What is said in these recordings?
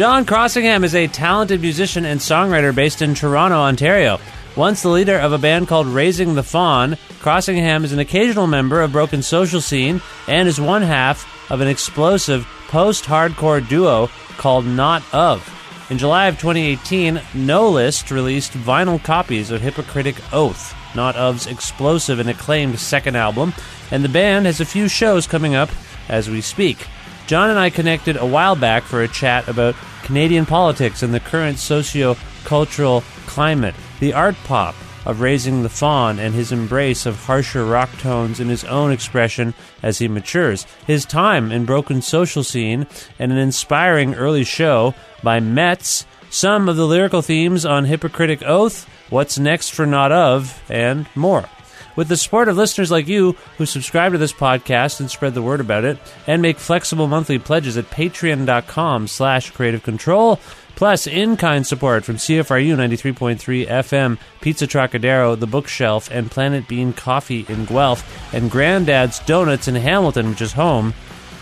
John Crossingham is a talented musician and songwriter based in Toronto, Ontario. Once the leader of a band called Raising the Fawn, Crossingham is an occasional member of Broken Social Scene and is one half of an explosive post hardcore duo called Not Of. In July of 2018, No List released vinyl copies of Hypocritic Oath, Not Of's explosive and acclaimed second album, and the band has a few shows coming up as we speak. John and I connected a while back for a chat about Canadian politics and the current socio cultural climate, the art pop of Raising the Fawn, and his embrace of harsher rock tones in his own expression as he matures, his time in Broken Social Scene, and an inspiring early show by Metz, some of the lyrical themes on Hypocritic Oath, What's Next for Not Of, and more. With the support of listeners like you who subscribe to this podcast and spread the word about it, and make flexible monthly pledges at patreon.com slash creative control, plus in-kind support from CFRU 93.3 FM, Pizza Trocadero, The Bookshelf, and Planet Bean Coffee in Guelph, and Granddad's Donuts in Hamilton, which is home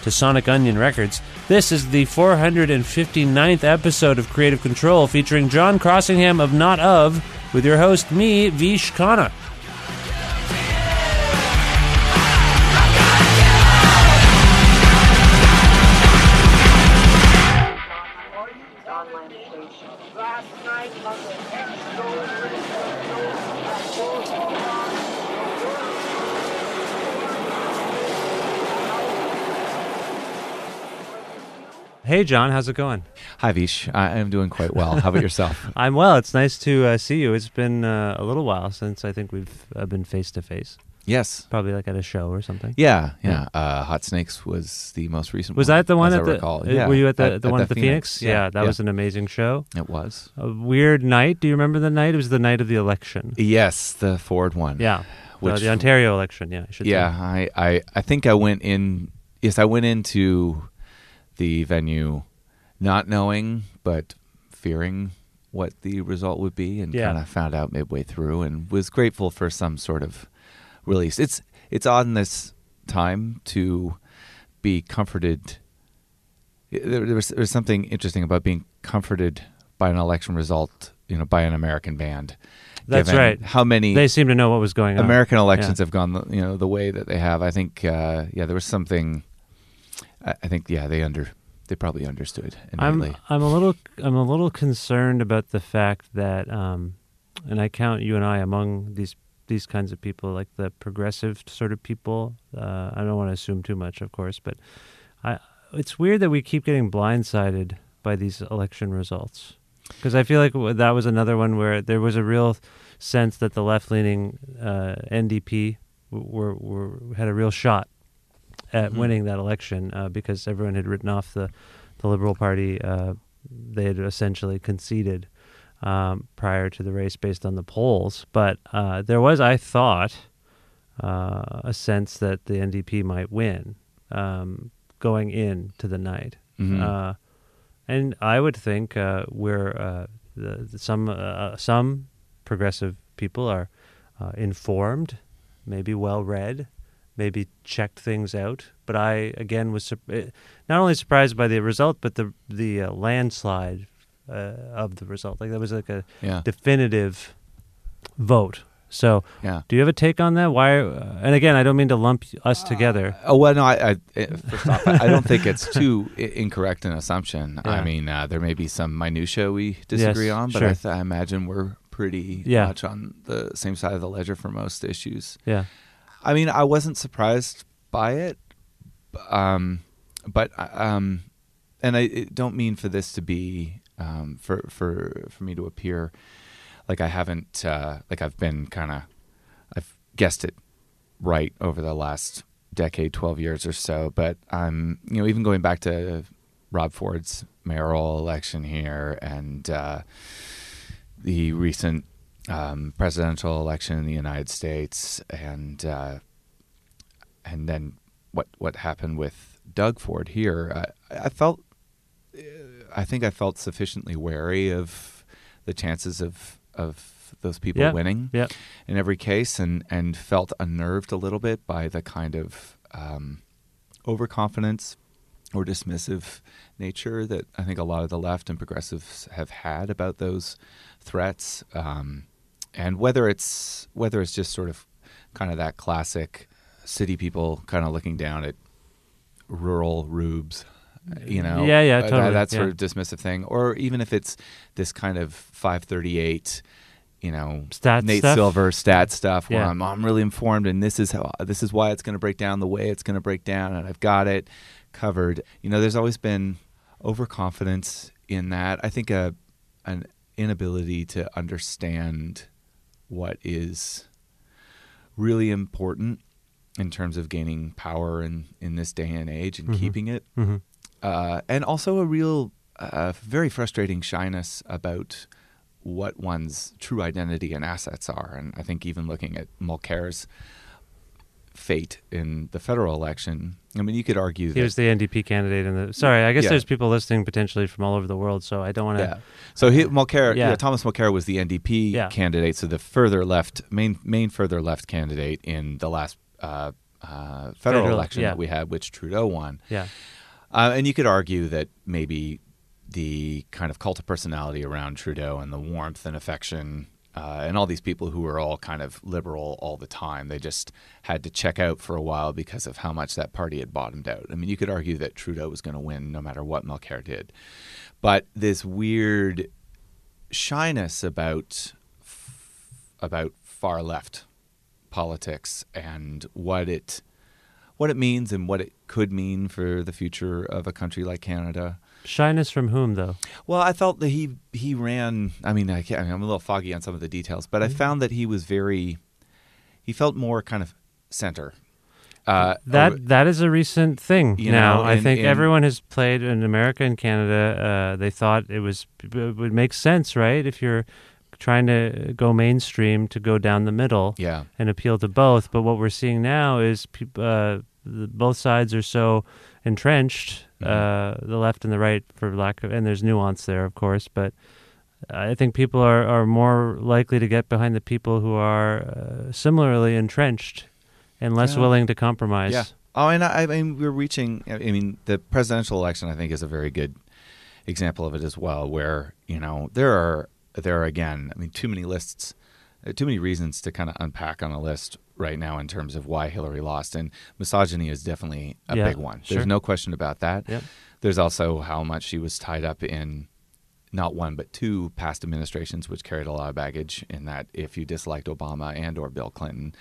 to Sonic Unyon Records. This is the 459th episode of Creative Control featuring John Crossingham of Not Of, with your host, me, Vish Khanna. Hey, John, how's it going? Hi, Vish. I am doing quite well. How about yourself? I'm well. It's nice to uh, see you. It's been uh, a little while since I think we've uh, been face to face. Yes. Probably like at a show or something. Yeah, yeah. Uh, Hot Snakes was the most recent. Was that the one at I the? recall. uh, Yeah, Were you at the at- the one at the Phoenix? Phoenix? Yeah, that yeah. was an amazing show. It was. A weird night. Do you remember the night? It was the night of the election. Yes, the Ford one. Yeah, the, Which- the Ontario election. Yeah, I say. Yeah, I, I, I think I went in. Yes, I went into the venue not knowing, but fearing what the result would be, and Yeah. kind of found out midway through, and was grateful for some sort of release. It's it's odd in this time to be comforted. There, there was there's something interesting about being comforted by an election result, you know, by an American band. That's right. How many They seem to know what was going on. American elections Yeah. have gone, the- you know, the way that they have. I think, uh, yeah, there was something. I, I think, yeah, they under, they probably understood I'm. I'm a little I'm a little concerned about the fact that um, and I count you and I among these these kinds of people, like the progressive sort of people. Uh, I don't want to assume too much, of course, but I it's weird that we keep getting blindsided by these election results? Because I feel like that was another one where there was a real sense that the left-leaning uh, NDP were, were had a real shot at Mhm. winning that election uh, because everyone had written off the the Liberal Party. Uh, they had essentially conceded um, prior to the race based on the polls, but uh, there was, I thought, uh, a sense that the NDP might win um, going into the night. Mhm. Uh, and I would think uh, where uh, the, the- some uh, some progressive people are uh, informed, maybe well read, maybe checked things out. But I again was sur- eh, not only surprised by the result, but the the uh, landslide uh, of the result. Like that was like a yeah, definitive vote. So, yeah. do you have a take on that? Why? Uh, and again, I don't mean to lump us together. Oh well, no. I, I eh, first off, I I don't think it's too i- incorrect an assumption. I mean, uh, there may be some minutia we disagree Yes, on, but sure. I, th- I imagine we're pretty Yeah. much on the same side of the ledger for most issues. Yeah. I mean, I wasn't surprised by it, um, but um, and I don't mean for this to be um, for for for me to appear like I haven't uh, like I've been kind of I've guessed it right over the last decade, twelve years or so. But I'm you know even going back to Rob Ford's mayoral election here and uh, the recent um, presidential election in the United States, and uh, and then what what happened with Doug Ford here, I, I felt I think I felt sufficiently wary of the chances of of those people Yeah. winning Yeah. in every case, and and felt unnerved a little bit by the kind of um, overconfidence or dismissive nature that I think a lot of the left and progressives have had about those threats, um, and whether it's whether it's just sort of kind of that classic city people kind of looking down at rural rubes, you know, Yeah, yeah, uh, that- that, sort yeah. of dismissive thing, or even if it's this kind of 538 you know Stat Nate stuff? Silver stat stuff where Yeah. I'm, I'm really informed and this is how this is why it's going to break down the way it's going to break down and I've got it covered. You know, there's always been overconfidence in that. I think a an inability to understand what is really important in terms of gaining power in in this day and age and Mhm. keeping it hmm uh, and also a real, uh, very frustrating shyness about what one's true identity and assets are. And I think even looking at Mulcair's fate in the federal election, I mean, you could argue He was the NDP candidate in the. Sorry, I guess Yeah. there's people listening potentially from all over the world, so I don't want to. yeah. So he, Mulcair, Yeah. yeah. Thomas Mulcair was the NDP Yeah. candidate, so the further left, main main further left candidate in the last uh, uh, federal, Federal, election that we had, which Trudeau won. Yeah. Uh, and you could argue that maybe the kind of cult of personality around Trudeau and the warmth and affection uh, and all these people who were all kind of liberal all the time, they just had to check out for a while because of how much that party had bottomed out. I mean, you could argue that Trudeau was going to win no matter what Mulcair did. But this weird shyness about about far left politics and what it what it means and what it could mean for the future of a country like Canada. Shyness from whom, though? Well, I felt that he he ran. I mean, I can't, I mean, I'm a little foggy on some of the details, but Mm-hmm. I found that he was very. He felt more kind of center. Uh, That over- that is a recent thing now. know, I think in- everyone has played in America and Canada. Uh, they thought it was it would make sense, right? If you're trying to go mainstream, to go down the middle yeah, and appeal to both. But what we're seeing now is uh, the, both sides are so entrenched, Mhm. uh, the left and the right, for lack of, and there's nuance there, of course, but. I think people are, are more likely to get behind the people who are uh, similarly entrenched and less Yeah. willing to compromise. yeah. Oh, and I, I mean, we're reaching. I mean, the presidential election, I think, is a very good example of it as well. Where you know there are there are again, I mean, too many lists, too many reasons to kind of unpack on a list right now in terms of why Hillary lost, and misogyny is definitely a Yeah, big one. sure. There's no question about that. Yep. There's also how much she was tied up in not one but two past administrations, which carried a lot of baggage. In that, if you disliked Obama and or Bill Clinton,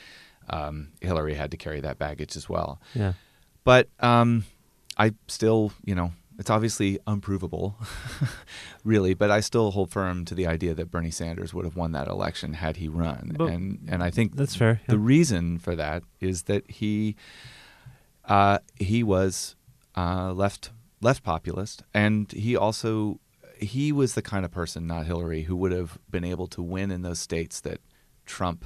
um, Hillary had to carry that baggage as well. Yeah. But um, I still, you know, it's obviously unprovable, really. But I still hold firm to the idea that Bernie Sanders would have won that election had he run, But and and I think That's fair. the reason for that is that he uh, he was uh, left left populist, and he also he was the kind of person, not Hillary, who would have been able to win in those states that Trump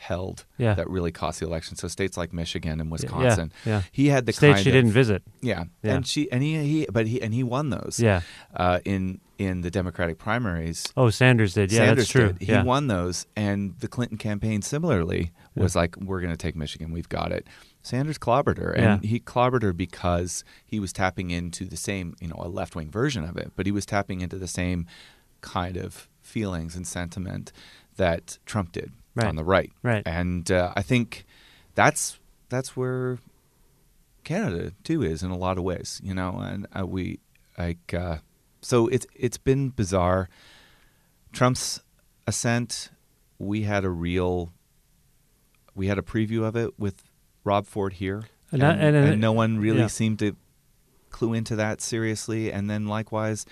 held Yeah. that really cost the election. So states like Michigan and Wisconsin. yeah. He had the States she of, didn't visit. Yeah. Yeah. and she and he, he but he and he won those. Yeah. uh, in in the Democratic primaries. Oh, Sanders did. Yeah, Sanders that's true. did. He yeah. won those, and the Clinton campaign similarly was like, "We're going to take Michigan. We've got it." Sanders clobbered her, and Yeah. he clobbered her because he was tapping into the same, you know, a left wing version of it, but he was tapping into the same kind of feelings and sentiment that Trump did Right. on the right. Right. And uh, I think that's that's where Canada too is in a lot of ways, you know, and uh, we like uh, so it's it's been bizarre. Trump's ascent, we had a real, we had a preview of it with Rob Ford here, And and, and- and no one really yeah. seemed to clue into that seriously. And then likewise,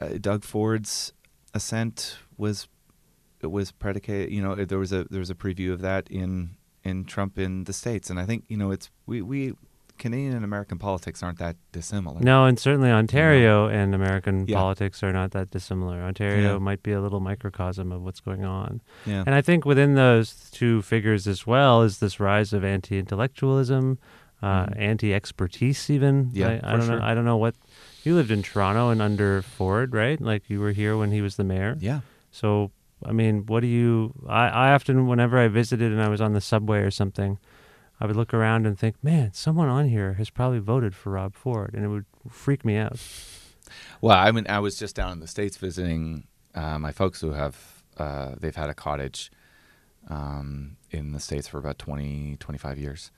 uh, Doug Ford's ascent was it was predicated. You know, there was a there was a preview of that in in Trump in the states, and I think you know it's we we Canadian and American politics aren't that dissimilar. No, and certainly Ontario and American Yeah. politics are not that dissimilar. Ontario Yeah. might be a little microcosm of what's going on. Yeah. And I think within those two figures as well is this rise of anti-intellectualism, uh, anti-expertise. Even Mm-hmm. Yeah, I, I don't sure. know. I don't know what you lived in Toronto and under Ford, right? Like you were here when he was the mayor. yeah. So I mean, what do you? I, I often, whenever I visited and I was on the subway or something, I would look around and think, man, someone on here has probably voted for Rob Ford, and it would freak me out. Well, I mean, I was just down in the states visiting uh, my folks who have uh, they've had a cottage um, in the states for about 20, 25 years.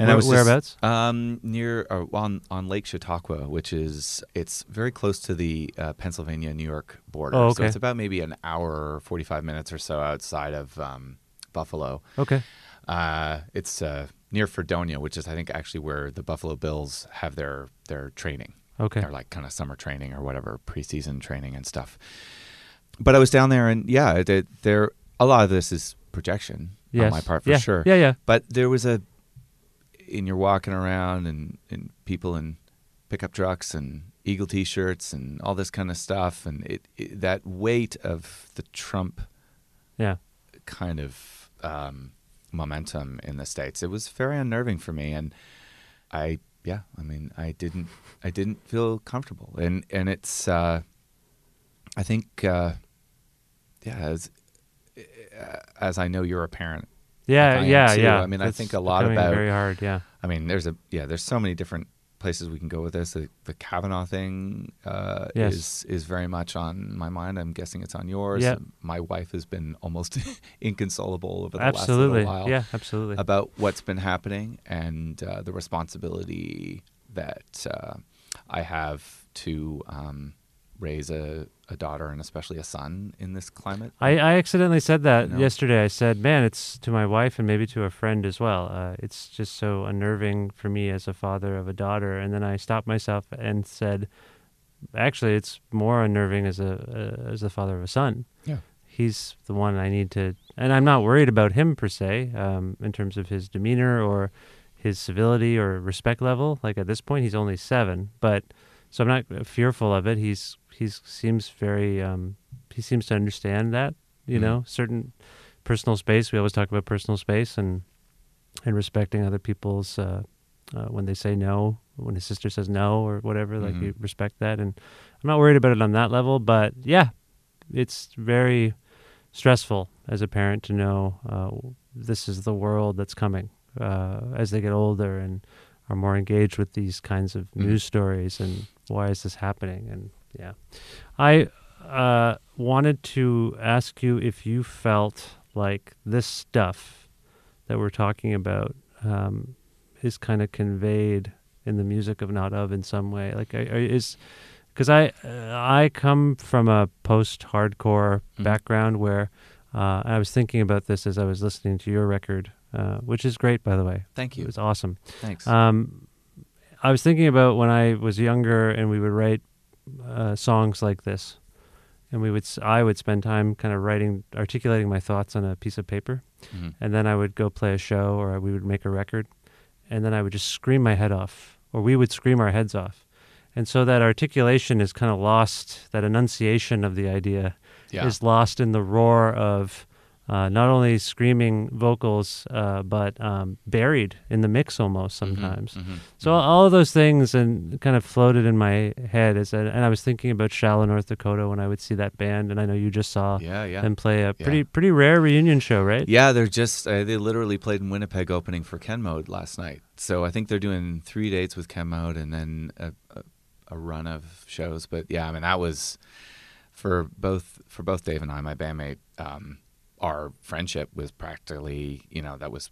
And I Where- was just, whereabouts? um, near uh, on on Lake Chautauqua, which is it's very close to the uh, Pennsylvania New York border. Oh, So okay. it's about maybe an hour or forty five minutes or so outside of um, Buffalo. Okay. Uh, it's uh, near Fredonia, which is I think actually where the Buffalo Bills have their their training. Okay. Their like kind of summer training or whatever preseason training and stuff. But I was down there, and yeah, there, there a lot of this is projection Yes. on my part for yeah. sure. Yeah, yeah. But there was a, and you're walking around and, and people in pickup trucks and Eagle T-shirts and all this kind of stuff, and it, it that weight of the Trump Yeah. kind of um, momentum in the states. It was very unnerving for me, and I yeah, I mean, I didn't I didn't feel comfortable, and and it's uh, I think uh, yeah, as as I know you're a parent. Yeah, yeah, too. yeah. I mean, I think a lot about- very hard. Yeah. I mean, there's a yeah, there's so many different places we can go with this. The, the Kavanaugh thing uh, Yes. is is very much on my mind. I'm guessing it's on yours. Yeah. My wife has been almost inconsolable over the Absolutely. last little while Yeah, absolutely. about what's been happening and uh, the responsibility that uh, I have to um, raise a, a daughter and especially a son in this climate. I, I accidentally said that You know? yesterday. I said, "Man, it's to my wife and maybe to a friend as well. Uh, it's just so unnerving for me as a father of a daughter." And then I stopped myself and said, "Actually, it's more unnerving as a uh, as the father of a son. Yeah. He's the one I need to, and I'm not worried about him per se, um, in terms of his demeanor or his civility or respect level. Like at this point, he's only seven, but so I'm not fearful of it. He's he's seems very um, he seems to understand that you Mhm. know certain personal space. We always talk about personal space and and respecting other people's uh, uh, when they say no, when his sister says no or whatever. Like Mhm. you respect that, and I'm not worried about it on that level. But yeah, it's very stressful as a parent to know uh, this is the world that's coming uh, as they get older and are more engaged with these kinds of Mhm. news stories and why is this happening and yeah i uh, wanted to ask you if you felt like this stuff that we're talking about um, is kind of conveyed in the music of not of in some way like is because I uh, I come from a post-hardcore Mhm. background where uh, I was thinking about this as I was listening to your record, uh, which is great by the way. Thank you. It was awesome. Thanks. Um, I was thinking about when I was younger and we would write uh, songs like this, and we would I would spend time kind of writing, articulating my thoughts on a piece of paper, Mhm. and then I would go play a show or we would make a record, and then I would just scream my head off, or we would scream our heads off, and so that articulation is kind of lost. That enunciation of the idea Yeah. is lost in the roar of uh, not only screaming vocals, uh, but um, buried in the mix almost sometimes. Mhm. So all of those things and kind of floated in my head as, and I was thinking about Shallow, North Dakota when I would see that band, and I know you just saw Yeah, yeah. them play a Yeah. pretty pretty rare reunion show, right? Yeah, they're just uh, they literally played in Winnipeg opening for Ken Mode last night. So I think they're doing three dates with Ken Mode and then a, a, a run of shows. But yeah, I mean that was for both for both Dave and I, my bandmate. Um, our friendship was practically, you know, that was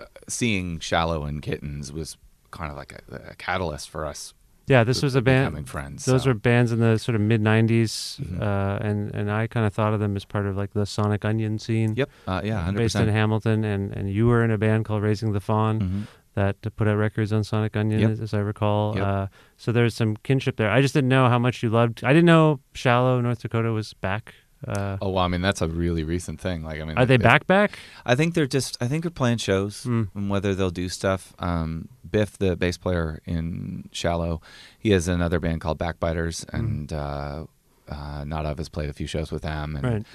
uh, seeing Shallow and Kittens was kind of like a, a catalyst for us. Yeah, this was a band. becoming friends. Those so. were bands in the sort of mid '90s, Mhm. uh, and and I kind of thought of them as part of like the Sonic Unyon scene. Yep. Uh, yeah. Hundred based in. Hamilton, and and you were in a band called Raising the Fawn. Mhm. that put out records on Sonic Unyon, Yep. as, as I recall. Yep. Uh, so there's some kinship there. I just didn't know how much you loved. I didn't know Shallow, North Dakota was back. Uh, Oh well, I mean that's a really recent thing. Like I mean, are they back? Back? I think they're just. I think they're playing shows, Mm. and whether they'll do stuff. Um, Biff, the bass player in Shallow, he has another band called Backbiters, Hmm. and uh, uh, Not of has played a few shows with them, and Right.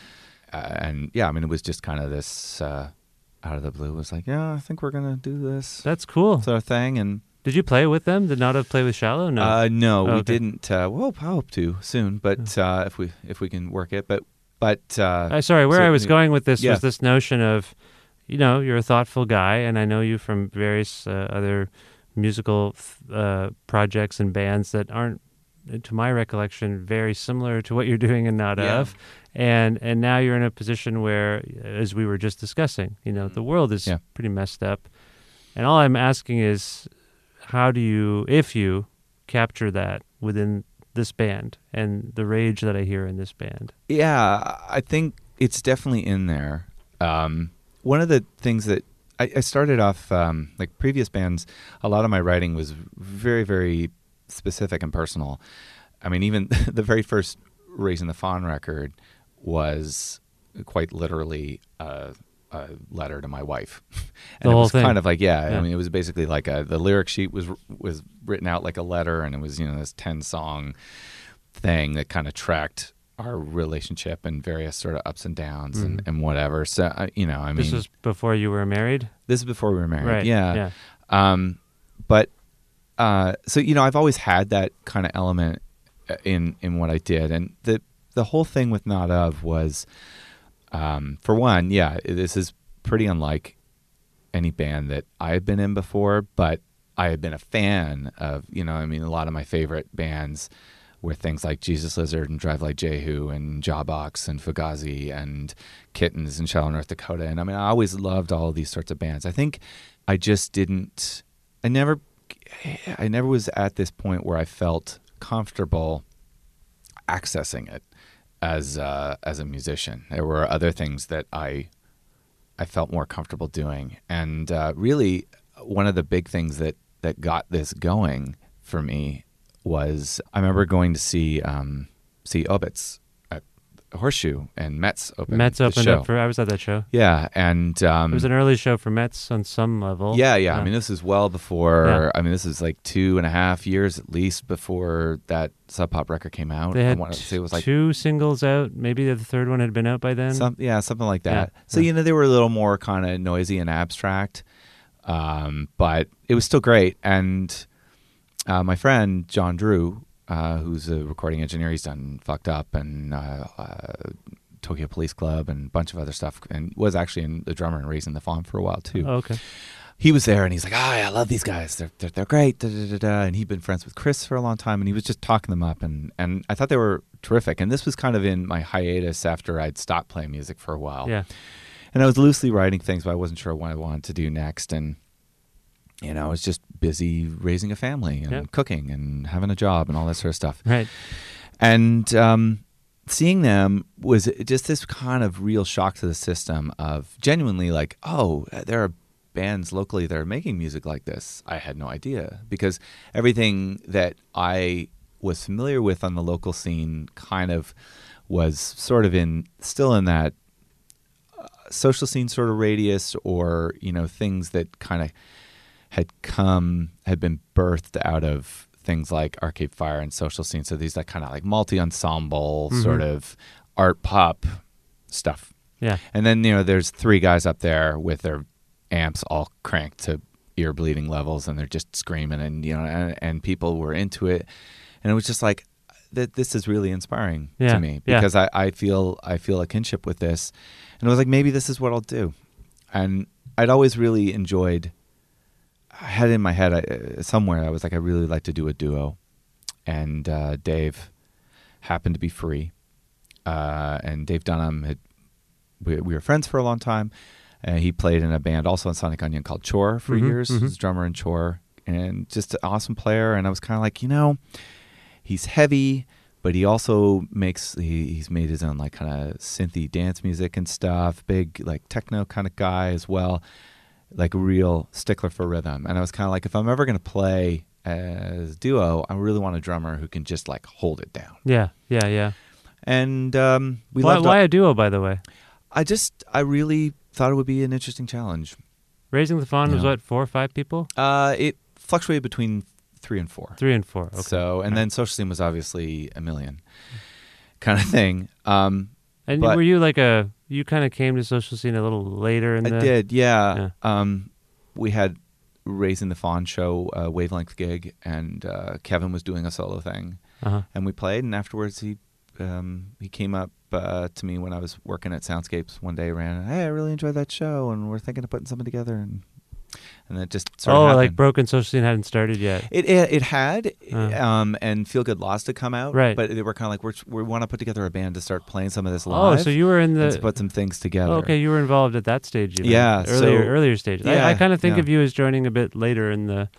uh, and yeah, I mean it was just kind of this uh, out of the blue. It was like, yeah, I think we're gonna do this That's cool. sort of thing, and Did you play with them? Did not have play with Shallow? No. uh, no, Oh, we okay. didn't. Uh, well, I hope to soon, but uh, if we if we can work it, but but uh, Uh, sorry, where so- I was going with this yeah. was this notion of, you know, you're a thoughtful guy, and I know you from various uh, other musical uh, projects and bands that aren't, to my recollection, very similar to what you're doing in Not Yeah. Of. And and now you're in a position where, as we were just discussing, you know, the world is. Yeah. pretty messed up, and all I'm asking is, how do you, if you, capture that within this band and the rage that I hear in this band? Yeah, I think it's definitely in there. Um, one of the things that I, I started off um, like previous bands, a lot of my writing was very, very specific and personal. I mean, even the very first "Raising the Fawn" record was quite literally a, a letter to my wife, and it was thing. kind of like yeah, Yeah. I mean, it was basically like a the lyric sheet was was written out like a letter, and it was you know this ten song thing that kind of tracked our relationship and various sort of ups and downs and, and whatever. So uh, you know, I mean, Mm-hmm. this was before you were married? this is before we were married. Right, Yeah. yeah. Um, but uh, so you know, I've always had that kind of element uh, in in what I did, and the the whole thing with Not of was, um, for one, yeah, this is pretty unlike any band that I've been in before, but I have been a fan of, you know, I mean, a lot of my favorite bands were things like Jesus Lizard and Drive Like Jehu and Jawbox and Fugazi and Kittens and Shallow North Dakota. And I mean, I always loved all these sorts of bands. I think I just didn't, I never, I never was at this point where I felt comfortable accessing it as uh, as a musician. There were other things that I I felt more comfortable doing, and uh, really one of the big things that that got this going for me was I remember going to see um, see Obits Horseshoe and Metz opened Metz opened show. up for. I was at that show. yeah, and um, It was an early show for Metz on some level. yeah, yeah. I mean, this is well before. Yeah. I mean, this is like two and a half years at least before that Sub Pop record came out. they I had want to say it was like two singles out. Maybe the third one had been out by then. some, yeah, something like Yeah, that. So yeah. you know, they were a little more kind of noisy and abstract, um, but it was still great. And uh, my friend John Drew, uh, who's a recording engineer, he's done "Fucked Up" and uh, uh, Tokyo Police Club and a bunch of other stuff, and was actually in the drummer and Raising the Fawn for a while too Oh, okay. he was there and he's like, "Ah, I love these guys. They're they're, they're great." Da, da, da, da. And he'd been friends with Chris for a long time, and he was just talking them up, and and I thought they were terrific. And this was kind of in my hiatus after I'd stopped playing music for a while. Yeah. And I was loosely writing things, but I wasn't sure what I wanted to do next. And you know, I was just busy raising a family and Yeah. cooking and having a job and all that sort of stuff Right. and um, seeing them was just this kind of real shock to the system of genuinely like, oh, there are bands locally that are making music like this. I had no idea because everything that I was familiar with on the local scene kind of was sort of in still in that uh, social scene sort of radius or you know things that kind of had come had been birthed out of things like Arcade Fire and Social Scene. So these like kind of like multi ensemble mm-hmm. sort of art pop stuff. Yeah. And then you know there's three guys up there with their amps all cranked to ear bleeding levels, and they're just screaming, and you know, and, and people were into it, and it was just like that. This is really inspiring Yeah, to me yeah. because I, I feel I feel a kinship with this, and I was like maybe this is what I'll do, and I'd always really enjoyed. I had in my head I, uh, somewhere I was like I really like to do a duo, and uh, Dave happened to be free, uh, and Dave Dunham had we, we were friends for a long time. and he played in a band also in Sonic Unyon called Chore for Mhm, years. mhm. He was a drummer in Chore and just an awesome player. And I was kind of like, you know, he's heavy, but he also makes he, he's made his own like kind of synthy dance music and stuff. Big like techno kind of guy as well, like a real stickler for rhythm. And I was kind of like, if I'm ever gonna play as duo, I really want a drummer who can just like hold it down. Yeah. Yeah. Yeah. And um, we why, loved why a duo, by the way? I just I really thought it would be an interesting challenge. Raising the Fawn was what four or five people? Uh, it fluctuated between three and four. Three and four. Okay. So and then social scene was obviously a million, kind of thing. Um, and but- were you like a? You kind of came to social scene a little later in I the. did, yeah. Yeah. Um, we had raising the fawn show uh, wavelength gig, and uh, Kevin was doing a solo thing, Uh-huh. and we played. And afterwards, he um, he came up uh, to me when I was working at Soundscapes one day. And ran, hey, I really enjoyed that show, and we're thinking of putting something together, and and it just sort Oh, of like. Broken Social Scene hadn't started yet. It it, it had, Uh. um, and Feel Good Lost to come out, Right. But they were kind of like we're, we want to put together a band to start playing some of this Oh, so you were in the. put some things together. Oh, okay, you were involved at that stage. Even. Yeah, Earlier, so- earlier stage. I, I kind of think yeah. of you as joining a bit later in the,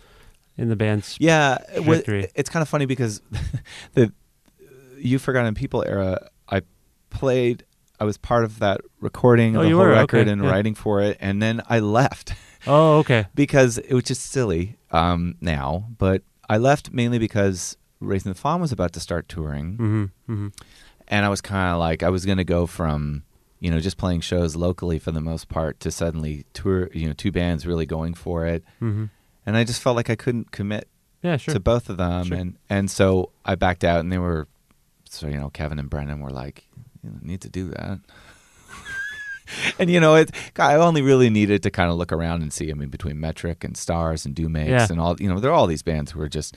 in the band's. Yeah, trajectory. it's kind of funny because the You Forgot It in People era, I played. I was part of that recording Oh, of the whole were? record Okay, and yeah. writing for it, and then I left Oh, okay. because it was just silly um, now. But I left mainly because Raising the Fawn was about to start touring, Mm-hmm. Mm-hmm. and I was kind of like I was going to go from you know just playing shows locally for the most part to suddenly tour you know two bands really going for it, Mm-hmm. and I just felt like I couldn't commit Yeah, sure. to both of them, Sure. and and so I backed out, and they were, so you know, Kevin and Brendan were like, you don't need to do that. and you know, it I only really needed to kind of look around and see. I mean, between Metric and Stars and Do Makes Yeah. and all, you know, there are all these bands who are just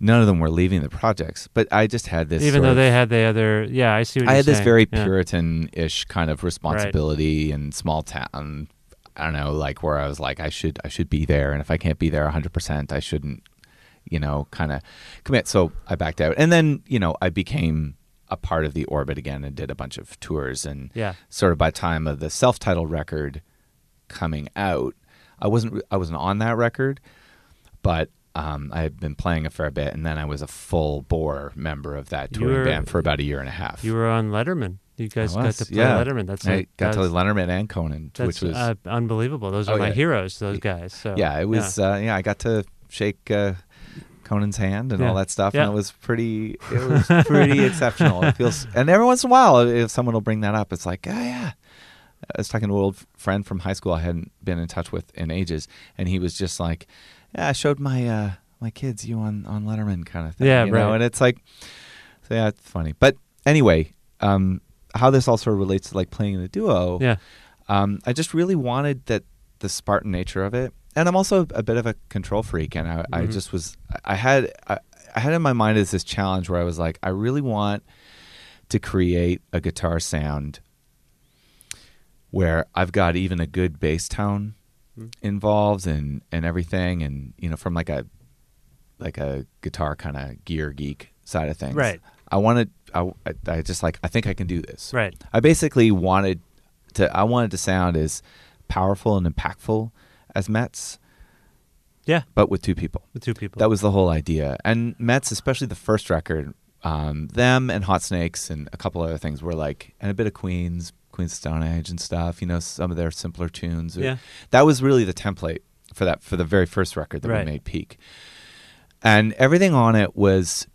none of them were leaving the projects, but I just had this. Even though of- they had the other. Yeah, I see what I had this very Yeah. Puritan-ish kind of responsibility and small town. I don't know, like where I was like, I should, I should be there, and if I can't be there 100, percent I shouldn't, you know, kind of commit. So I backed out, and then you know, I became a part of the orbit again and did a bunch of tours, and Yeah. sort of by time of the self-titled record coming out, I wasn't, I wasn't on that record, but. Um, I had been playing a fair bit, and then I was a full bore member of that touring were- band for about a year and a half. You were on Letterman. You guys got to play yeah. Letterman. That's I like, got to that's, Letterman and Conan, that's which was uh, unbelievable. Those are Oh, my yeah. heroes. Those guys. So yeah, it was yeah. Uh, yeah. I got to shake uh, Conan's hand and Yeah. all that stuff, Yeah. and it was pretty. It was pretty exceptional. It feels, and every once in a while, if someone will bring that up, it's like, oh yeah. I was talking to an old friend from high school I hadn't been in touch with in ages, and he was just like, "Yeah, I showed my uh, my kids you on on Letterman kind of thing." Yeah, you know? And it's like, so yeah, it's funny. But anyway, um, how this also relates to like playing in a duo. yeah. Um, I just really wanted that the Spartan nature of it, and I'm also a bit of a control freak, and I, I Mhm. just was. I had I, I had in my mind as this challenge where I was like, I really want to create a guitar sound where I've got even a good bass tone Mm. involved and and everything, and you know, from like a like a guitar kind of gear geek side of things. Right. I wanted. I, I I just like. I think I can do this. Right. I basically wanted to I wanted to sound as powerful and impactful as Metz, Yeah. but with two people. With two people. That was the whole idea. And Metz, especially the first record, um, them and Hot Snakes and a couple other things were like, and a bit of Queens, Queens of Stone Age and stuff. You know, some of their simpler tunes. Yeah. that was really the template for that for the very first record that Right. we made, Peak. And everything on it was.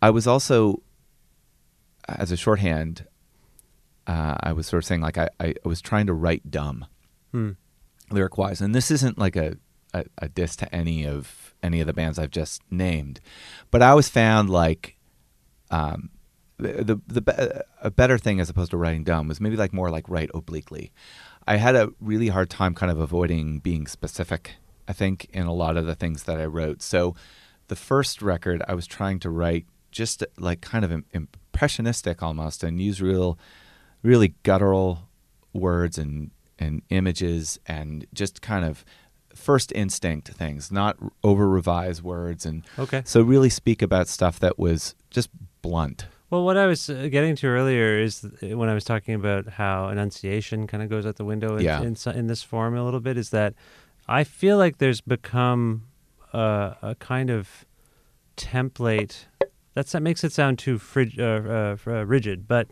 I was also, as a shorthand, uh, I was sort of saying like I, I was trying to write dumb Hmm. Lyric wise, and this isn't like a, a a diss to any of any of the bands I've just named, but I always found like um, the the, the a better thing as opposed to writing dumb was maybe like more like write obliquely. I had a really hard time kind of avoiding being specific. I think in a lot of the things that I wrote. So the first record I was trying to write just like kind of im- impressionistic almost and use real really guttural words and and images and just kind of first instinct things, not over revise words and Okay. so really speak about stuff that was just blunt. Well, what I was uh, getting to earlier is when I was talking about how enunciation kind of goes out the window in, Yeah. in, in this form a little bit, is that I feel like there's become uh, a kind of template. That's, that makes it sound too frig- uh, uh, uh, rigid, but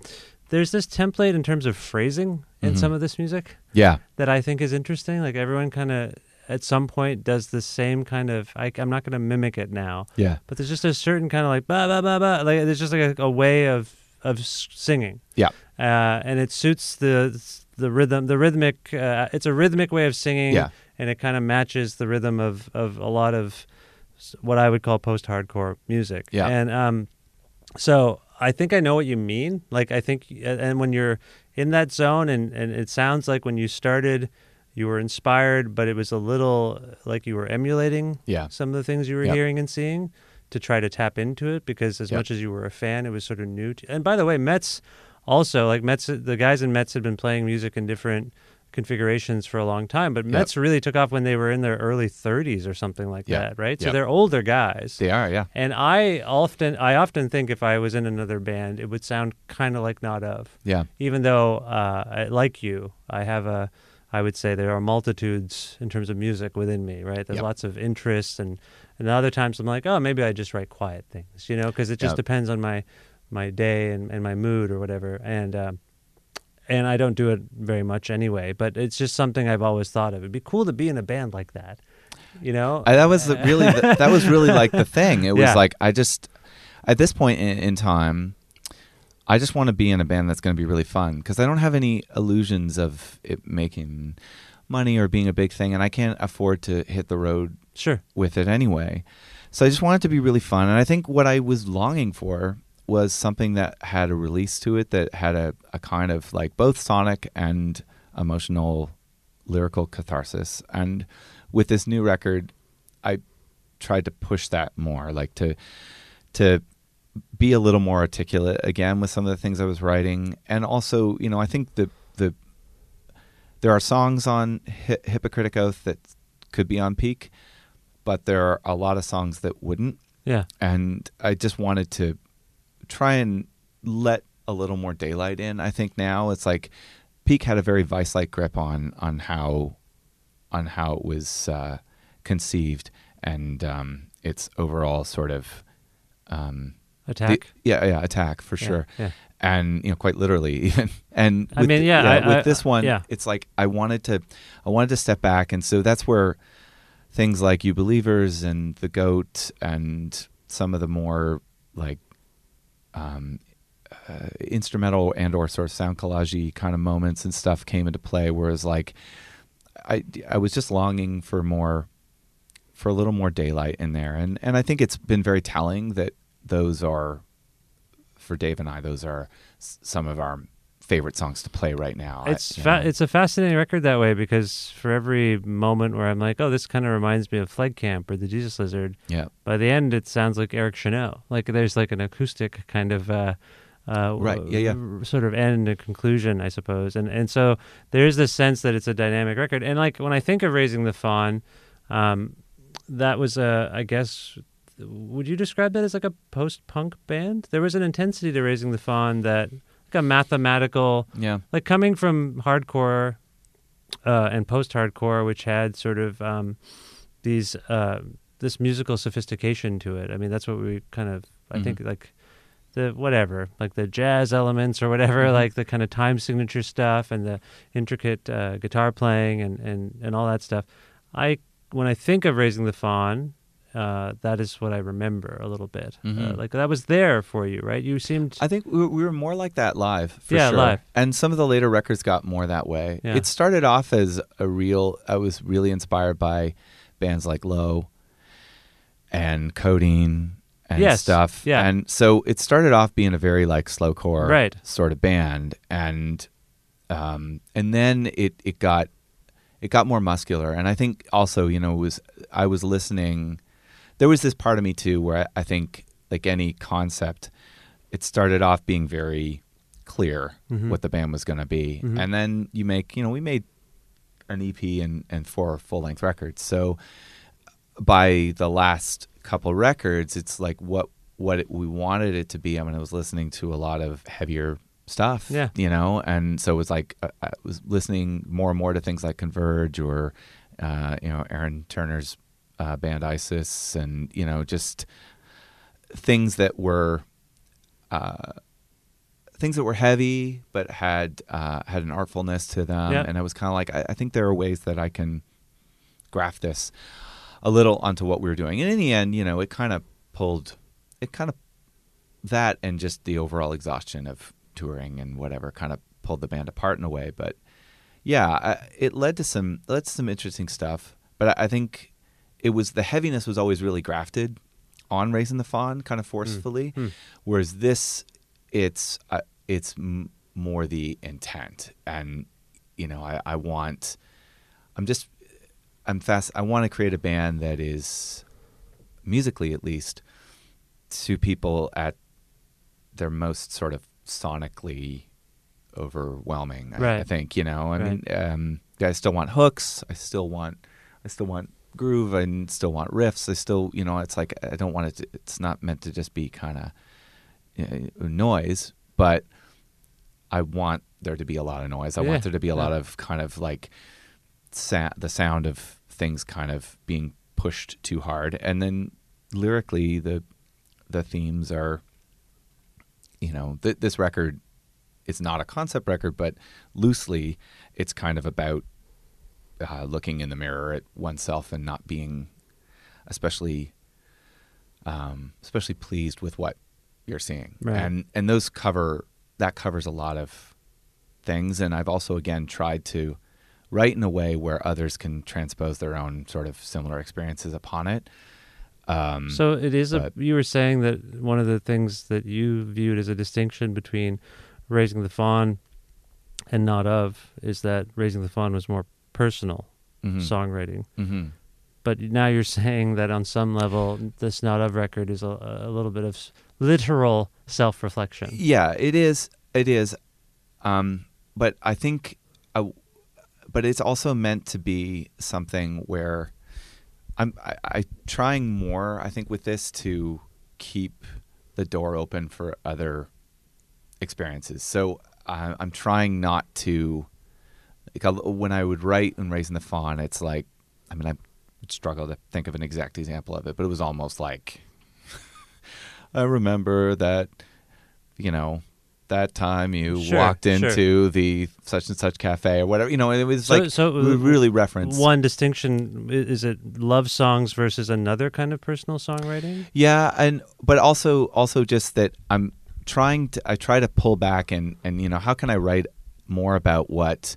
there's this template in terms of phrasing in Mhm. some of this music Yeah. that I think is interesting. Like everyone kind of at some point does the same kind of. I, I'm not going to mimic it now, Yeah. but there's just a certain kind of like ba ba ba ba. Like there's just like a, a way of of singing, Yeah. uh, and it suits the the rhythm, the rhythmic. Uh, it's a rhythmic way of singing, Yeah. and it kind of matches the rhythm of of a lot of what I would call post-hardcore music. Yeah. and um, so I think I know what you mean. Like I think, and when you're in that zone, and and it sounds like when you started. You were inspired, but it was a little like you were emulating Yeah. some of the things you were Yep. hearing and seeing to try to tap into it because as Yep. much as you were a fan, it was sort of new. To, and by the way, Metz also like Metz, the guys in Metz had been playing music in different configurations for a long time, but Yep. Metz really took off when they were in their early 30s or something like Yeah. that, right? So Yep. they're older guys. They are, yeah. and I often, I often think if I was in another band, it would sound kind of like Not of Yeah. even though uh, I, like you, I have a, I would say there are multitudes in terms of music within me, right? There's Yep. lots of interests, and and other times I'm like, oh, maybe I just write quiet things, you know, because it just Yep. depends on my my day and, and my mood or whatever, and um, and I don't do it very much anyway. But it's just something I've always thought of. It'd be cool to be in a band like that, you know. I, that was the, really the, that was really like the thing. It was Yeah. like I just at this point in, in time, I just want to be in a band that's going to be really fun because I don't have any illusions of it making money or being a big thing, and I can't afford to hit the road sure. with it anyway. So I just wanted it to be really fun, and I think what I was longing for was something that had a release to it that had a, a kind of like both sonic and emotional lyrical catharsis. And with this new record, I tried to push that more, like to to be a little more articulate again with some of the things I was writing, and also, you know, I think the the there are songs on Hi- Hypocritic Oath that could be on Peak, but there are a lot of songs that wouldn't, Yeah. and I just wanted to try and let a little more daylight in. I think now it's like Peak had a very vice-like grip on on how on how it was uh, conceived and um, its overall sort of um, the- Attack. yeah, yeah, attack for Yeah, sure. yeah. And you know, quite literally even. And I mean, the- yeah, I- with I- this one, yeah. it's like I wanted to, I wanted to step back, and so that's where things like "You Believers" and "The Goat" and some of the more like um, uh, instrumental and or sort of sound collage kind of moments and stuff came into play. Whereas like I I was just longing for more for a little more daylight in there, and and I think it's been very telling that those are for Dave and I those are some of our favorite songs to play right now. It's you fa- it's a fascinating record that way because for every moment where I'm like, oh, this kind of reminds me of Flag Camp or the Jesus Lizard, yeah by the end it sounds like Eric Chenaux. Like there's like an acoustic kind of uh, uh, Right, yeah, yeah. sort of end and conclusion, I suppose. And and so there's this sense that it's a dynamic record. And like when I think of Raising the Fawn, um, that was a I guess. Would you describe that as like a post-punk band? There was an intensity to Raising the Fawn that, like a mathematical, yeah like coming from hardcore uh, and post-hardcore, which had sort of um, these uh, this musical sophistication to it. I mean, that's what we kind of I Mhm. think like the whatever, like the jazz elements or whatever, Mm-hmm. like the kind of time signature stuff and the intricate uh, guitar playing and, and, and all that stuff. I when I think of raising the fawn, uh, that is what I remember a little bit. Uh, Mhm. like that was there for you, right? You seemed I think we were, we were more like that live. For Yeah, sure. live. And some of the later records got more that way. Yeah. It started off as a real. I was really inspired by bands like Low and Codeine and Yes, stuff. yeah. And so it started off being a very like slowcore Right. sort of band, and um, and then it it got it got more muscular. And I think also you know it was I was listening. There was this part of me too where I, I think like any concept, it started off being very clear what the band was going to be, and then you make you know we made an EP and and four full length records. So by the last couple records, it's like what what it, we wanted it to be. I mean, I was listening to a lot of heavier stuff, Yeah. you know, and so it was like uh, I was listening more and more to things like Converge or uh, you know Aaron Turner's uh, band ISIS, and you know just things that were. Uh, things that were heavy but had uh, had an artfulness to them, and I was kind of like, I, I think there are ways that I can graft this a little onto what we were doing, and in the end, you know, it kind of pulled, it kind of that and just the overall exhaustion of touring and whatever kind of pulled the band apart in a way, but yeah, I, it led to some led to some interesting stuff, but I, I think it was the heaviness was always really grafted on raising the fawn kind of forcefully, whereas this it's uh, it's m- more the intent. And you know I, I want i'm just i'm fast i want to create a band that is musically at least to people at their most sort of sonically overwhelming I- I, think you know? I Right. mean um, i still want hooks. I still want i still want groove i still want riffs. I still you know it's like i don't want it to, it's not meant to just be kind of uh, noise, but I want there to be a lot of noise. I Yeah, want there to be a lot of kind of like sa- the sound of things kind of being pushed too hard, and then lyrically the the themes are, you know, th- this record is not a concept record, but loosely it's kind of about uh, looking in the mirror at oneself and not being, especially um, especially pleased with what you're seeing. Right. And and those cover that covers a lot of things. And I've also again tried to write in a way where others can transpose their own sort of similar experiences upon it. Um, So it is a. You were saying that one of the things that you viewed as a distinction between raising the fawn and not of is that raising the fawn was more personal mhm, songwriting. mhm. But now you're saying that on some level, this not of record is a, a little bit of literal self-reflection. Yeah, it is. It is. Um, but I think, uh, but it's also meant to be something where I'm I, I trying more. I think with this to keep the door open for other experiences. So I, I'm trying not to. Like I'll- when I would write and raising the fawn, it's like, I mean, I struggle to think of an exact example of it, but it was almost like I remember that, you know, that time you Sure, walked sure. into the such and such cafe or whatever. You know, it was So- like so, we really reference. One distinction is it love songs versus another kind of personal songwriting? Yeah, and but also also just that I'm trying to I try to pull back and and you know how can I write more about what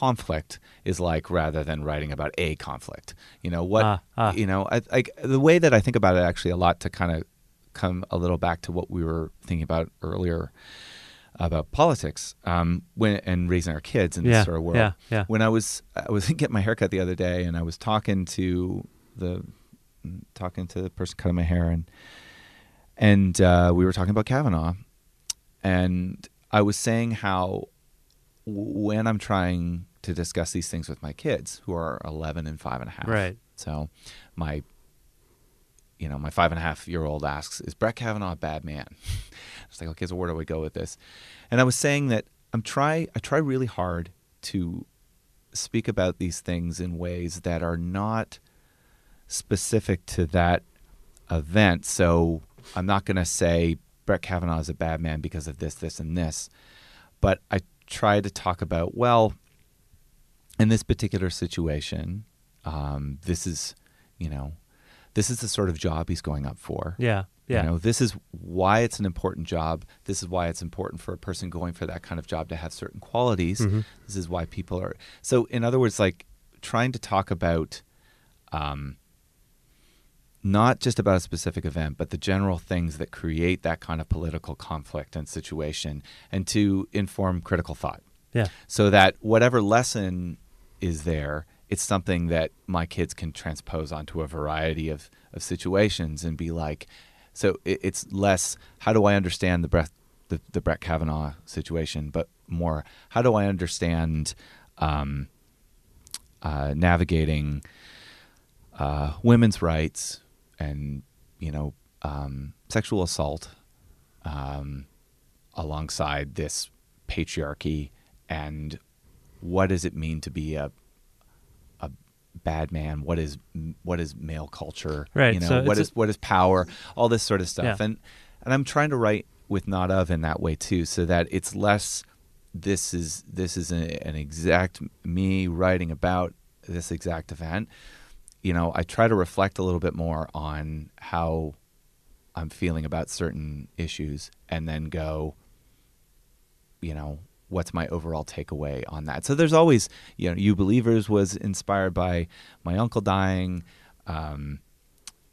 conflict is like, rather than writing about a conflict. You know what? Ah, ah. You know, I, I, the way that I think about it actually a lot to kind of come a little back to what we were thinking about earlier about politics um, when and raising our kids in this Yeah, sort of world. yeah, yeah. When I was I was getting my haircut the other day, and I was talking to the talking to the person cutting my hair, and and uh, we were talking about Kavanaugh, and I was saying how when I'm trying to discuss these things with my kids, who are 11 and five and a half, Right. So my you know, my five and a half year old asks, "Is Brett Kavanaugh a bad man?" It's like, okay, so where do we go with this? And I was saying that I'm try I try really hard to speak about these things in ways that are not specific to that event. So I'm not going to say Brett Kavanaugh is a bad man because of this, this, and this, but I try to talk about well, in this particular situation, um, this is, you know, this is the sort of job he's going up for. Yeah. Yeah. You know, this is why it's an important job. This is why it's important for a person going for that kind of job to have certain qualities. Mm-hmm. This is why people are. So, in other words, like trying to talk about um, not just about a specific event, but the general things that create that kind of political conflict and situation, and to inform critical thought yeah. so that whatever lesson is there, it's something that my kids can transpose onto a variety of, of situations and be like, so it, it's less how do I understand the Brett the, the Brett Kavanaugh situation, but more how do I understand um, uh, navigating uh, women's rights and you know um, sexual assault um, alongside this patriarchy and what does it mean to be a a bad man? What is what is male culture? Right, you know so what is what is power? All this sort of stuff. Yeah. and and I'm trying to write with not of in that way too so that it's less this is this is a, an exact me writing about this exact event you know I try to reflect a little bit more on how I'm feeling about certain issues and then go you know what's my overall takeaway on that? So there's always you know you believers was inspired by my uncle dying. Um,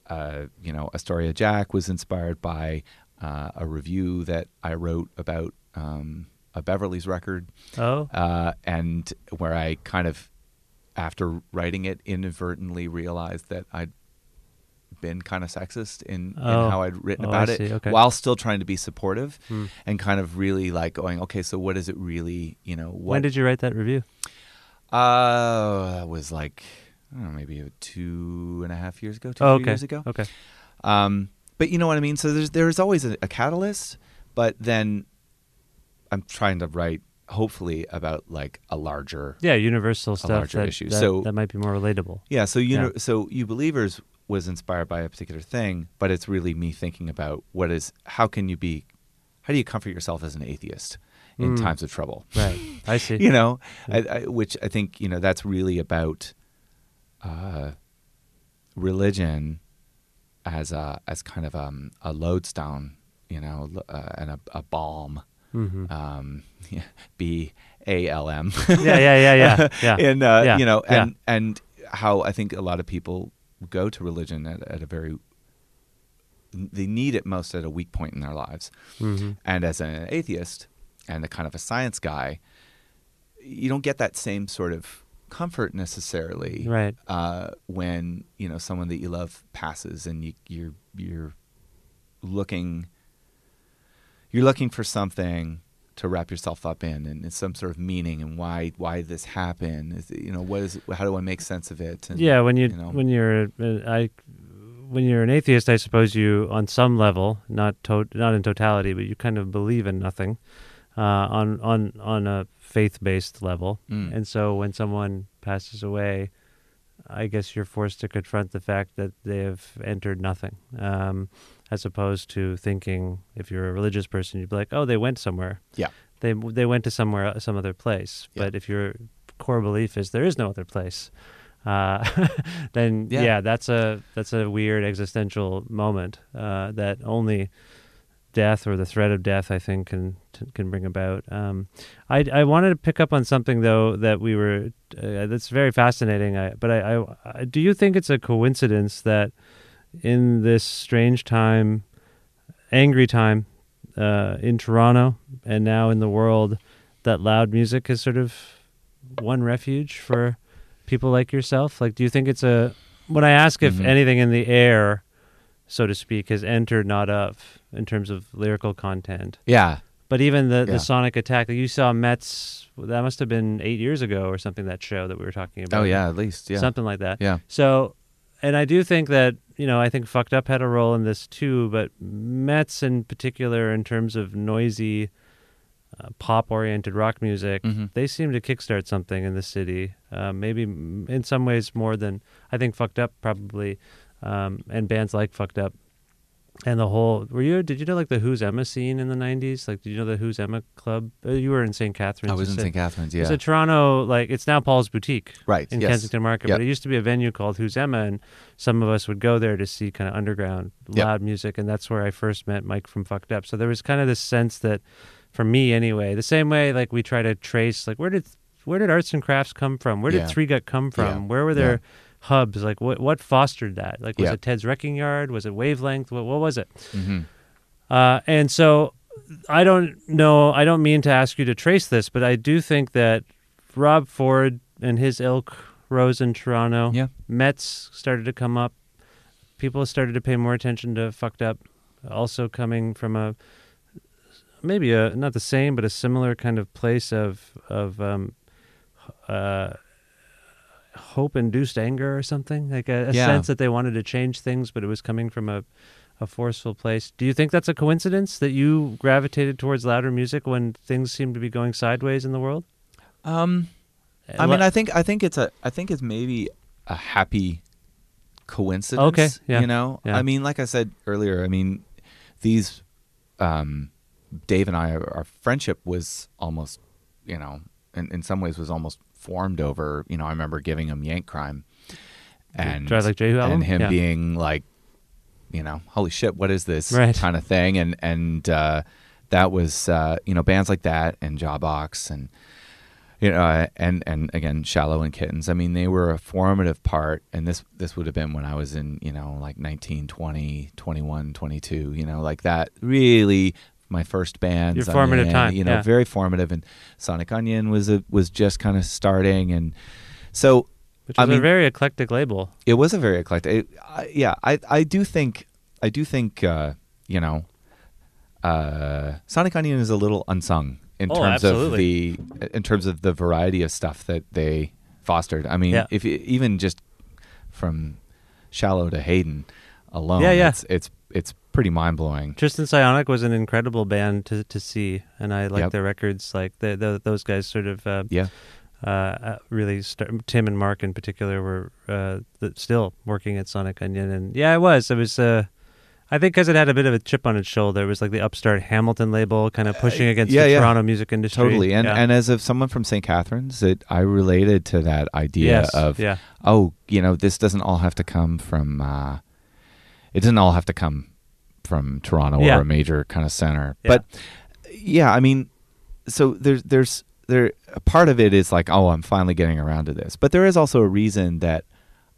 uh, you know astoria jack was inspired by uh, a review that i wrote about um, a beverly's record. Oh. uh, and where i kind of after writing it inadvertently realized that i'd been kind of sexist in, Oh. in how I'd written Oh, about it. Okay. while still trying to be supportive, Hmm. and kind of really like going, okay, so what is it really? You know, what? When did you write that review? Uh, that was like I don't know, maybe two and a half years ago, two Oh, okay. years ago. Okay. Um, but you know what I mean. So there's there's always a, a catalyst, but then I'm trying to write hopefully about like a larger Yeah, universal stuff larger that, issue. that, So- that might be more relatable. Yeah, so you Yeah. know, so you believers was inspired by a particular thing, but it's really me thinking about what is how can you be how do you comfort yourself as an atheist in Mm. times of trouble? Right. I see. you know, I, I, which I think you know that's really about uh, religion as a as kind of um, a lodestone, you know, uh, and a, a balm. Mhm. Um, B A L M. Yeah, yeah, yeah, yeah, yeah. and uh, Yeah, you know, yeah. and and how I think a lot of people go to religion at, at a very they need it most at a weak point in their lives. Mhm. And as an atheist and a kind of a science guy, you don't get that same sort of comfort necessarily Right. uh, when you know someone that you love passes and you, you're you're looking you're looking for something to wrap yourself up in and it's some sort of meaning and why why this happened is you know what is how do I make sense of it and, yeah, when you, know when you're uh, I when you're an atheist, I suppose you on some level, not to, not in totality, but you kind of believe in nothing uh, on on on a faith based level. Mm. And so when someone passes away, I guess you're forced to confront the fact that they have entered nothing, um, as opposed to thinking if you're a religious person, you'd be like, oh, they went somewhere. Yeah. They they went to somewhere, some other place. Yeah. But if your core belief is there is no other place, uh, then Yeah. yeah. that's a that's a weird existential moment uh, that only death or the threat of death, I think, can can bring about. Um, I I wanted to pick up on something though that we were uh, that's very fascinating. I, but I, I, I do you think it's a coincidence that in this strange time, angry time, uh, in Toronto and now in the world, that loud music is sort of one refuge for people like yourself? Like, do you think it's a when I ask if Mhm. anything in the air, so to speak, has entered, not of, in terms of lyrical content? Yeah. But even the, Yeah. the Sonic Attack that you saw Metz, that must have been eight years ago or something. That show that we were talking about. Oh yeah, at least yeah. something like that. Yeah. So, and I do think that you know I think Fucked Up had a role in this too, but Metz in particular, in terms of noisy, uh, pop-oriented rock music, Mhm. they seem to kickstart something in the city. Uh, maybe in some ways more than I think Fucked Up probably, um, and bands like Fucked Up. And the whole, were you? Did you know like the Who's Emma scene in the '90s? Like, did you know the Who's Emma club? Uh, you were in St. Catharines. I was in. St. Catharines. It's Yeah. a Toronto, like it's now Paul's Boutique, Right, in yes. Kensington Market. Yep. But it used to be a venue called Who's Emma, and some of us would go there to see kind of underground Yep. loud music, and that's where I first met Mike from Fucked Up. So there was kind of this sense that, for me anyway, the same way like we try to trace like where did where did arts and crafts come from? Where did Yeah. Three Gut come from? Yeah. Where were there hubs? Like what what fostered that? Like was Yeah. it Ted's Wrecking Yard? Was it Wavelength? What what was it? hmm Uh, and so I don't know, I don't mean to ask you to trace this, but I do think that Rob Ford and his ilk rose in Toronto. Yeah. Metz started to come up. People started to pay more attention to fucked up. Also coming from a maybe a not the same, but a similar kind of place of of um, uh, hope induced anger or something like a, a Yeah. sense that they wanted to change things, but it was coming from a a forceful place. Do you think that's a coincidence that you gravitated towards louder music when things seem to be going sideways in the world? Um, I mean, I think I think it's a I think it's maybe a happy coincidence. Okay, yeah, You know, yeah. I mean, like I said earlier, I mean, these, um, Dave and I, our friendship was almost, you know, in, in some ways was almost formed over. You know, I remember giving him Yank Crime, and Drive Like Jehu album? and him Yeah. being like, you know, holy shit, what is this Right. kind of thing? And and uh, that was uh, you know bands like that and Jawbox and you know, uh, and and again, Shallow and Kittens. I mean, they were a formative part, and this this would have been when I was in, you know, like 19, 20, 21, 22, you know, like that. Really, my first band. Your formative time, you know, yeah. very formative. And Sonic Unyon was a, was just kind of starting, and so Which I was a mean, very eclectic label. it was a very eclectic. It, I, yeah, I I do think I do think uh, you know, uh, Sonic Unyon is a little unsung in Oh, terms absolutely. of the in terms of the variety of stuff that they fostered. I mean, Yeah. if even just from Shallow to Hayden alone, Yeah, yeah. it's it's it's pretty mind blowing. Tristan Psionic was an incredible band to to see, and I like Yep. their records. Like the, the, those guys, sort of, uh, Yeah, uh, uh, really. Start, Tim and Mark in particular were uh, still working at Sonic Unyon, and yeah, it was. It was. Uh, I think because it had a bit of a chip on its shoulder. It was like the upstart Hamilton label, kind of pushing against Uh, yeah, the yeah. Toronto music industry. totally. And yeah. and as of someone from St. Catharines, it I related to that idea yes, of yeah, oh, you know, this doesn't all have to come from. Uh, it doesn't all have to come from Toronto Yeah. or a major kind of center. Yeah. But yeah, I mean, so there's there's there a part of it is like, oh, I'm finally getting around to this. But there is also a reason that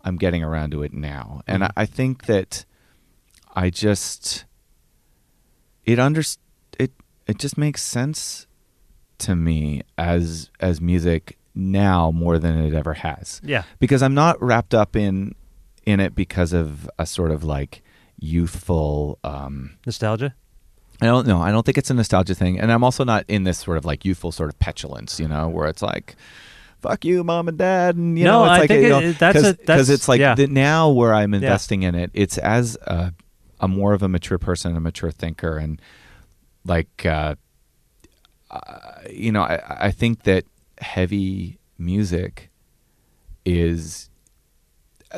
I'm getting around to it now, and Mhm. I, I think that I just it under it it just makes sense to me as as music now more than it ever has yeah. because I'm not wrapped up in in it because of a sort of like youthful um Nostalgia. I don't know. I don't think it's a nostalgia thing and I'm also not in this sort of like youthful sort of petulance, you know, where it's like fuck you mom and dad and you No, know it's I like think you know, it- that's cuz it's like yeah. the, now where I'm investing in it it's as a, a more of a mature person, a mature thinker and like uh, uh you know, I I think that heavy music is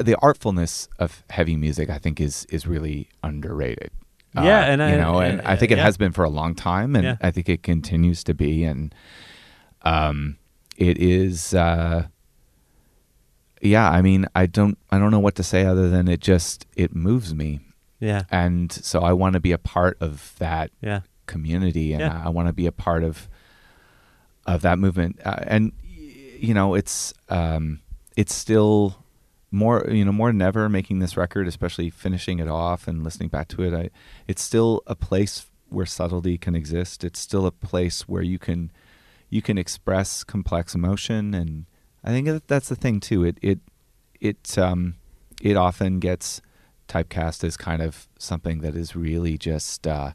the artfulness of heavy music. I think is is really underrated. Yeah, Uh, and I- you know, and I think it yeah. has been for a long time, and Yeah. I think it continues to be, and um, it is. Uh, yeah, I mean, I don't, I don't know what to say other than it just it moves me, Yeah. and so I want to be a part of that Yeah. community and Yeah. I, want to be a part of of that movement uh, and you know it's um it's still more you know more than ever making this record especially finishing it off and listening back to it I it's still a place where subtlety can exist it's still a place where you can you can express complex emotion and I think that that's the thing too it it it um it often gets typecast as kind of something that is really just uh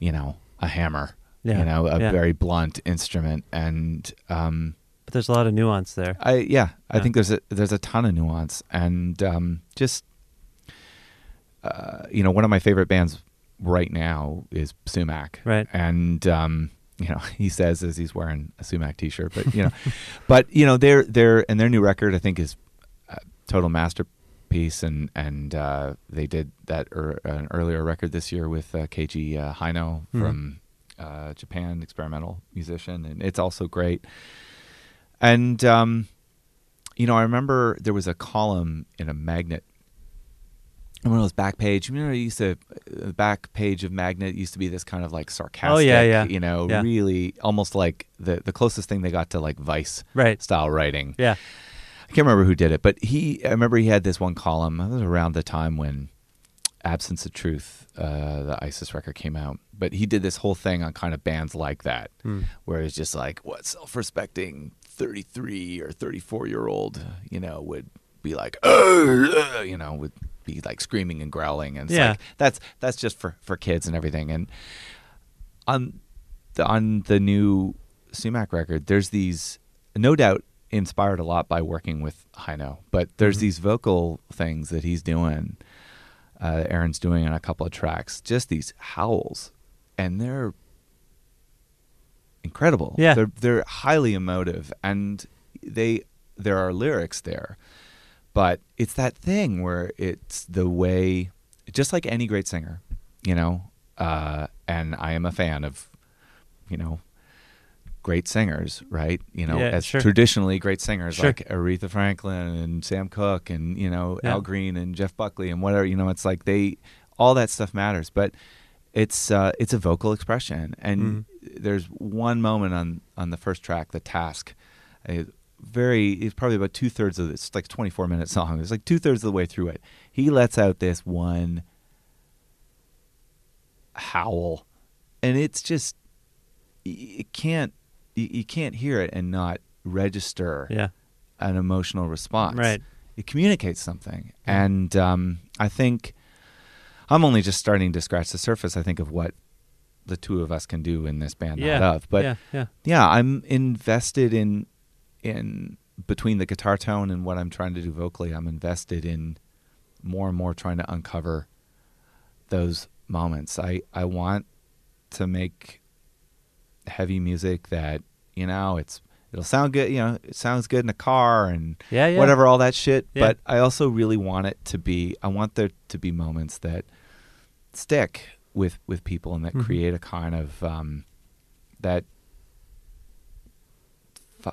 you know, a hammer. Yeah, You know, a yeah. very blunt instrument. And um But there's a lot of nuance there. I yeah, I think there's a there's a ton of nuance and um just uh you know, one of my favorite bands right now is Sumac. Right. And um you know, he says as he's wearing a Sumac t-shirt, but you know, but you know, their their and their new record I think is a total masterpiece and and uh they did that er, an earlier record this year with uh, Keiji uh, Haino Mhm. from uh Japan experimental musician and it's also great. And um you know, I remember there was a column in a magnet one of those back page. You know, it used to the back page of Magnet used to be this kind of like sarcastic, Oh, yeah, yeah. you know, Yeah. really almost like the the closest thing they got to like Vice Right. style writing. Yeah. I can't remember who did it, but he I remember he had this one column. It was around the time when Absence of Truth, uh, the ISIS record came out. But he did this whole thing on kind of bands like that, Hmm. where it's just like what self-respecting 33 or 34 year old, you know, would be like, "Ugh, ugh," you know, would be like screaming and growling, and it's Yeah. like that's that's just for for kids and everything. And on the on the new Sumac record, there's these no doubt inspired a lot by working with Haino, but there's Mhm. these vocal things that he's doing, uh, Aaron's doing on a couple of tracks, just these howls, and they're incredible. Yeah. they're they're highly emotive, and they there are lyrics there, but it's that thing where it's the way, just like any great singer, you know. Uh, and I am a fan of, you know, great singers, right? You know, Yeah, as sure. traditionally great singers Sure. like Aretha Franklin and Sam Cooke and you know Yeah. Al Green and Jeff Buckley and whatever. You know, it's like they all that stuff matters, but it's uh, it's a vocal expression. And Mm-hmm. there's one moment on on the first track, the task. very, it's probably about two thirds of this. It's like a 24 minute song. It's like two thirds of the way through it. He lets out this one howl, and it's just you can't you, you can't hear it and not register Yeah. an emotional response. Right. It communicates something, and um, I think I'm only just starting to scratch the surface. I think of what the two of us can do in this band, Yeah. not of. But Yeah, yeah. yeah, I'm invested in in between the guitar tone and what I'm trying to do vocally. I'm invested in more and more trying to uncover those moments. I I want to make heavy music that you know it's it'll sound good. You know, it sounds good in a car and Yeah, yeah. whatever all that shit. Yeah. But I also really want it to be. I want there to be moments that stick with with people and that Mhm. create a kind of um, that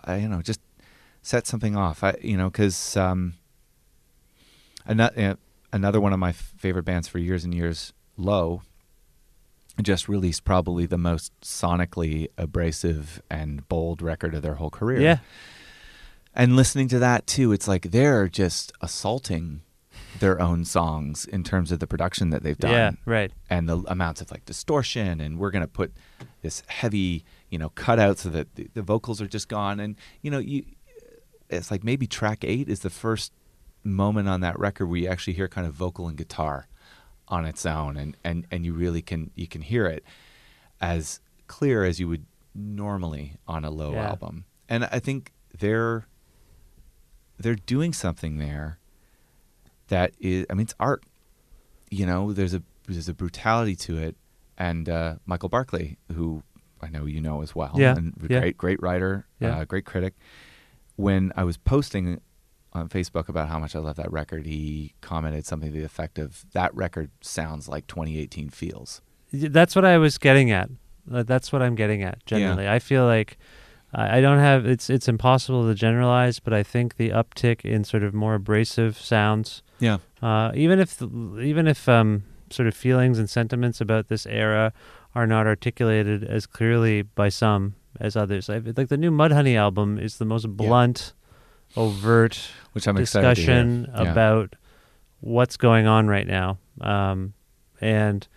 you know just set something off. I you know because um, another another one of my favorite bands for years and years, Low, just released probably the most sonically abrasive and bold record of their whole career. Yeah. And listening to that too, it's like they're just assaulting their own songs in terms of the production that they've done. Yeah, right. And the amounts of like distortion and we're gonna put this heavy, you know, cutout so that the, the vocals are just gone. And you know, you it's like maybe track eight is the first moment on that record where you actually hear kind of vocal and guitar on its own and, and, and you really can you can hear it as clear as you would normally on a low Yeah. album. And I think they're they're doing something there that is I mean it's art. You know, there's a there's a brutality to it and uh, Michael Barclay, who I know you know as well, Yeah, and a yeah. great great writer, Yeah. uh, great critic. When I was posting on Facebook about how much I love that record, he commented something to the effect of that record sounds like 2018 feels. That's what I was getting at. That's what I'm getting at. Generally, I feel like I don't have. It's it's impossible to generalize, but I think the uptick in sort of more abrasive sounds, Yeah. uh, even if even if um, sort of feelings and sentiments about this era are not articulated as clearly by some as others. I, like the new Mudhoney album is the most blunt, overt Which I'm discussion Yeah. about what's going on right now, um, and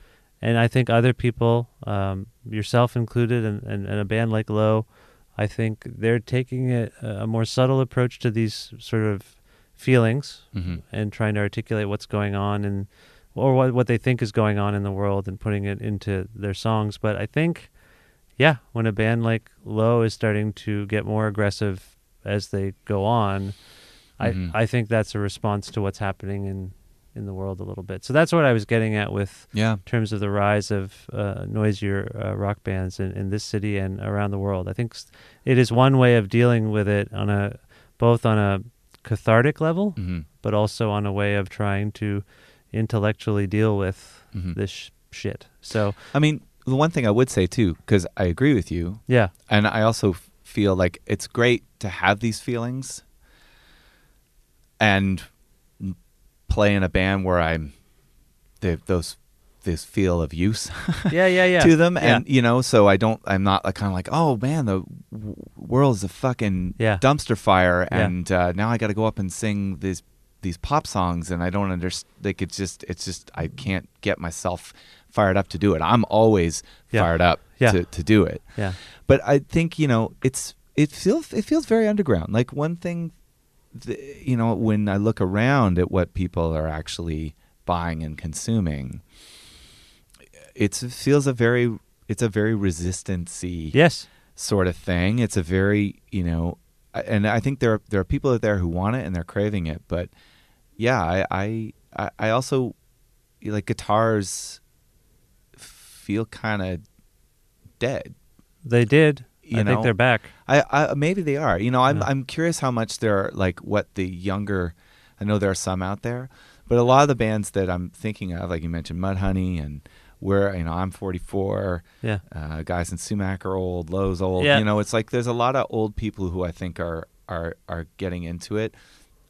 and I think other people, um, yourself included, and, and, and a band like Low, I think they're taking a, a more subtle approach to these sort of feelings Mhm. and trying to articulate what's going on and or what what they think is going on in the world and putting it into their songs. But I think, yeah, when a band like Low is starting to get more aggressive as they go on, Mhm. I I think that's a response to what's happening in in the world a little bit. So that's what I was getting at with Yeah. in terms of the rise of uh, noisier uh, rock bands in, in this city and around the world. I think it is one way of dealing with it on a both on a cathartic level, Mhm. but also on a way of trying to intellectually deal with Mhm. this sh- shit. So I mean, the one thing I would say too, because I agree with you, yeah, and I also feel like it's great to have these feelings and play in a band where I'm the, those this feel of use yeah, yeah, yeah. to them, Yeah. and you know, so I don't. I'm not like kind of like, oh man, the w- world's a fucking Yeah. dumpster fire, Yeah. and uh, now I got to go up and sing these these pop songs, and I don't understand. Like it's just, it's just, I can't get myself fired up to do it. I'm always Yeah. fired up Yeah. to to do it yeah, but I think you know it's it feels it feels very underground. Like one thing, th you know, when I look around at what people are actually buying and consuming, it feels a very it's a very resistancy yes, sort of thing. It's a very you know, and I think there are, there are people out there who want it and they're craving it. But yeah, I I, I also like guitars feel kind of dead. they did. You I know, think they're back. I, I maybe they are. You know, I'm Yeah. I'm curious how much they're like what the younger. I know there are some out there, but a lot of the bands that I'm thinking of, like you mentioned, Mudhoney and where you know I'm 44. Yeah, Uh, guys in Sumac are old, Low's old. Yeah. You know, it's like there's a lot of old people who I think are are are getting into it,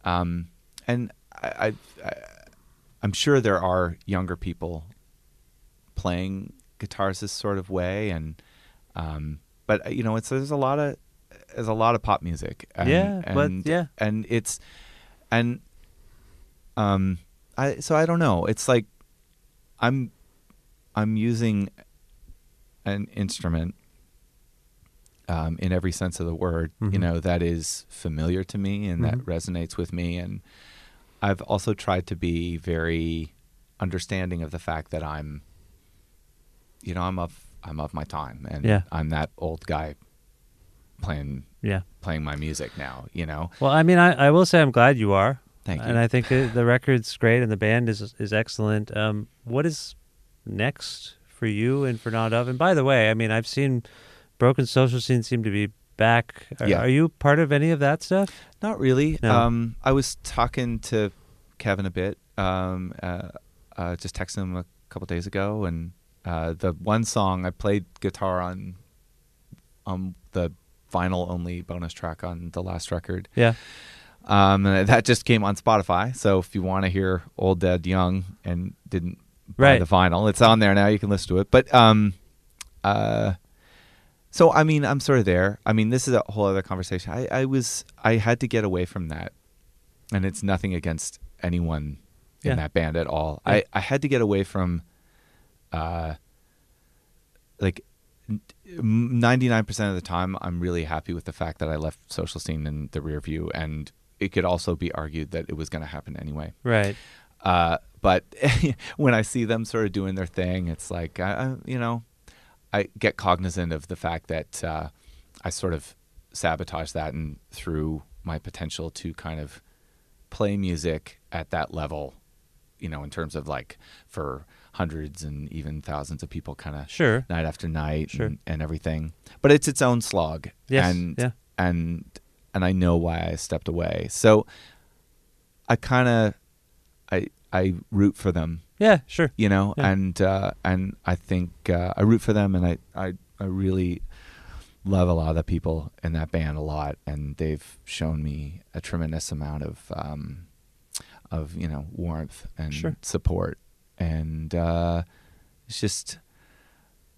um, and I, I, I I'm sure there are younger people playing guitars this sort of way, and um, but you know, it's there's a lot of there's a lot of pop music. And, Yeah, but- and, yeah. and it's and um, I so I don't know. It's like I'm I'm using an instrument um, in every sense of the word, you Mhm. know, that is familiar to me and that Mhm. resonates with me. And I've also tried to be very understanding of the fact that I'm, you know, I'm of I'm of my time, and Yeah. I'm that old guy playing yeah. playing my music now. You know, Well, I mean, I, I will say I'm glad you are. Thank you. And. I think the, the record's great and the band is is excellent. Um, what is next for you and for Not Of? And by the way, I mean, I've seen Broken Social Scene seem to be back. Are, Yeah. are you part of any of that stuff? Not really. No. Um, I was talking to Kevin a bit. Um, uh, uh, just texting him a couple days ago, and uh, the one song I played guitar on, on the vinyl only bonus track on the last record. Yeah. Um, and that just came on Spotify. So if you want to hear Old Dead Young and didn't buy Right. the vinyl, it's on there now. You can listen to it. But um, uh, so I mean, I'm sort of there. I mean, this is a whole other conversation. I, I was I had to get away from that, and it's nothing against anyone in Yeah. that band at all. Yeah. I I had to get away from, uh, like. 99% of the time I'm really happy with the fact that I left social scene in the rear view and it could also be argued that it was going to happen anyway. Right. Uh, but when I see them sort of doing their thing, it's like, I, I, you know, I get cognizant of the fact that uh, I sort of sabotage that and through my potential to kind of play music at that level, you know, in terms of like for hundreds and even thousands of people kind of Sure. night after night Sure. and, and everything. But it's its own slog. Yes, And, yeah. and, and I know why I stepped away. So I kind of I I root for them, Yeah, sure. you know, Yeah. and uh, and I think uh, I root for them, and I, I I really love a lot of the people in that band a lot, and they've shown me a tremendous amount of um, of you know warmth and Sure. support, and uh, it's just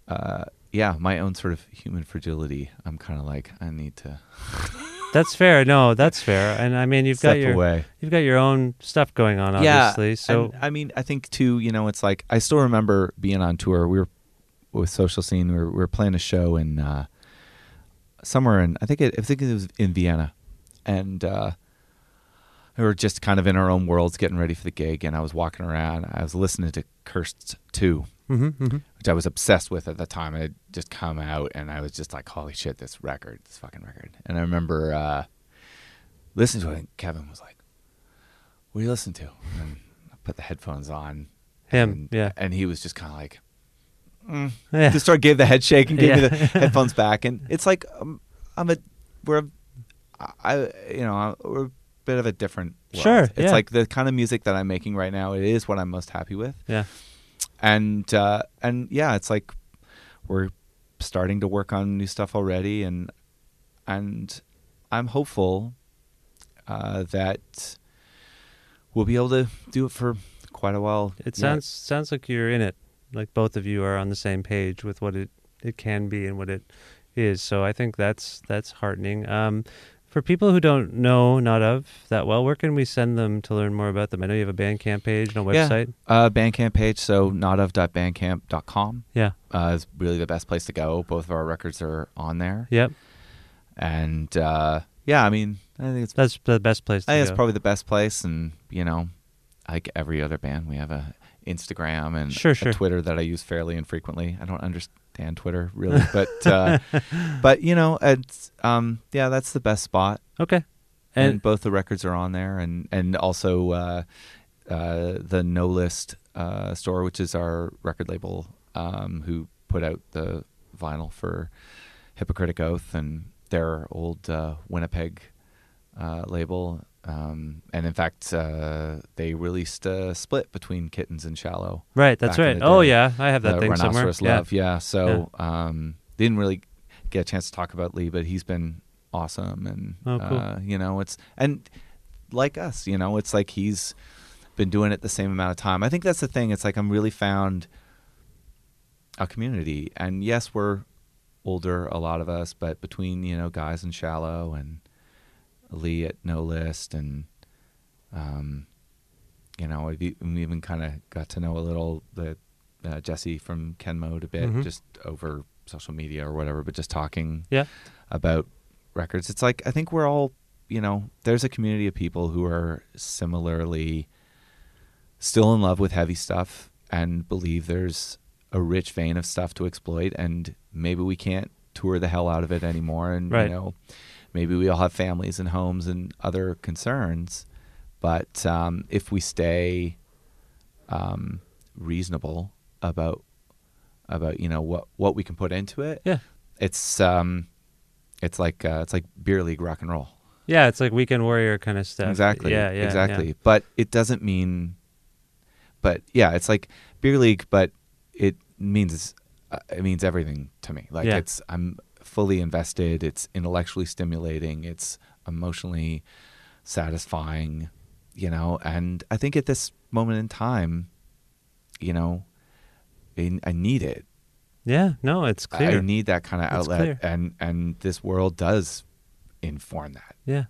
uh, yeah, my own sort of human fragility. I'm kind of like I need to That's fair. No, that's fair. And I mean, you've step got your away. you've got your own stuff going on, obviously. so and, I mean, I think too. You know, it's like I still remember being on tour. We were with Social Scene. We were, we were playing a show in uh, somewhere in I think it, I think it was in Vienna, and uh, we were just kind of in our own worlds, getting ready for the gig. And I was walking around. I was listening to Cursed Two, Mhm, mhm. which I was obsessed with at the time. It had just come out, and I was just like, "Holy shit, this record, this fucking record!" And I remember uh, listening to it. And Kevin was like, "What do you listen to?" And I put the headphones on. Him, and, yeah. and he was just kind of like, mm. Yeah. just sort of gave the head shake and gave me the headphones back. And it's like, um, I'm a, we're, I, you know, we're bit of a different. World. Sure, it's yeah. like the kind of music that I'm making right now. It is what I'm most happy with yeah. and uh, and yeah, it's like we're starting to work on new stuff already, and and I'm hopeful uh, that we'll be able to do it for quite a while. It yet. sounds sounds like you're in it. Like both of you are on the same page with what it it can be and what it is. So I think that's that's heartening. Um, for people who don't know, not of that well, where can we send them to learn more about them? I know you have a Bandcamp page and a yeah. website. Uh, Bandcamp page, so not notof.bandcamp.com Yeah. uh, is really the best place to go. Both of our records are on there, Yep. and uh, yeah, I mean, I think it's That's the best place to I think it's probably the best place, and you know, like every other band, we have a Instagram and Sure, sure. Twitter that I use fairly infrequently. I don't understand Twitter really, but uh, but you know, it's um, yeah, that's the best spot, okay. and, And, both the records are on there, and and also uh, uh, the No List uh, store, which is our record label, um, who put out the vinyl for Hypocritic Oath and their old uh, Winnipeg uh, label. Um, and in fact, uh, they released a split between Kittens and Shallow. right, that's right. Oh yeah, I have that the thing somewhere. Rhinoceros Yeah. Love, yeah. So um, didn't really get a chance to talk about Lee, but he's been awesome, and Oh, cool. uh, you know, it's and like us, you know, it's like he's been doing it the same amount of time. I think that's the thing. It's like I'm really found a community, and yes, we're older, a lot of us, but between you know guys and Shallow and Lee at No List, and um, you know, we even kind of got to know a little the uh, Jesse from Ken Mode a bit, Mhm. just over social media or whatever, but just talking Yeah. about records. It's like I think we're all, you know, there's a community of people who are similarly still in love with heavy stuff and believe there's a rich vein of stuff to exploit and maybe we can't tour the hell out of it anymore and Right. you know maybe we all have families and homes and other concerns but um, if we stay um, reasonable about about you know what what we can put into it Yeah. it's um it's like uh, it's like beer league rock and roll Yeah, it's like weekend warrior kind of stuff. exactly Yeah, yeah. exactly yeah. but it doesn't mean but yeah it's like beer league but it means uh, it means everything to me like Yeah. it's i'm fully invested it's intellectually stimulating it's emotionally satisfying you know and i think at this moment in time you know i, I need it Yeah, no, it's clear. i need that kind of outlet and and this world does inform that Yeah.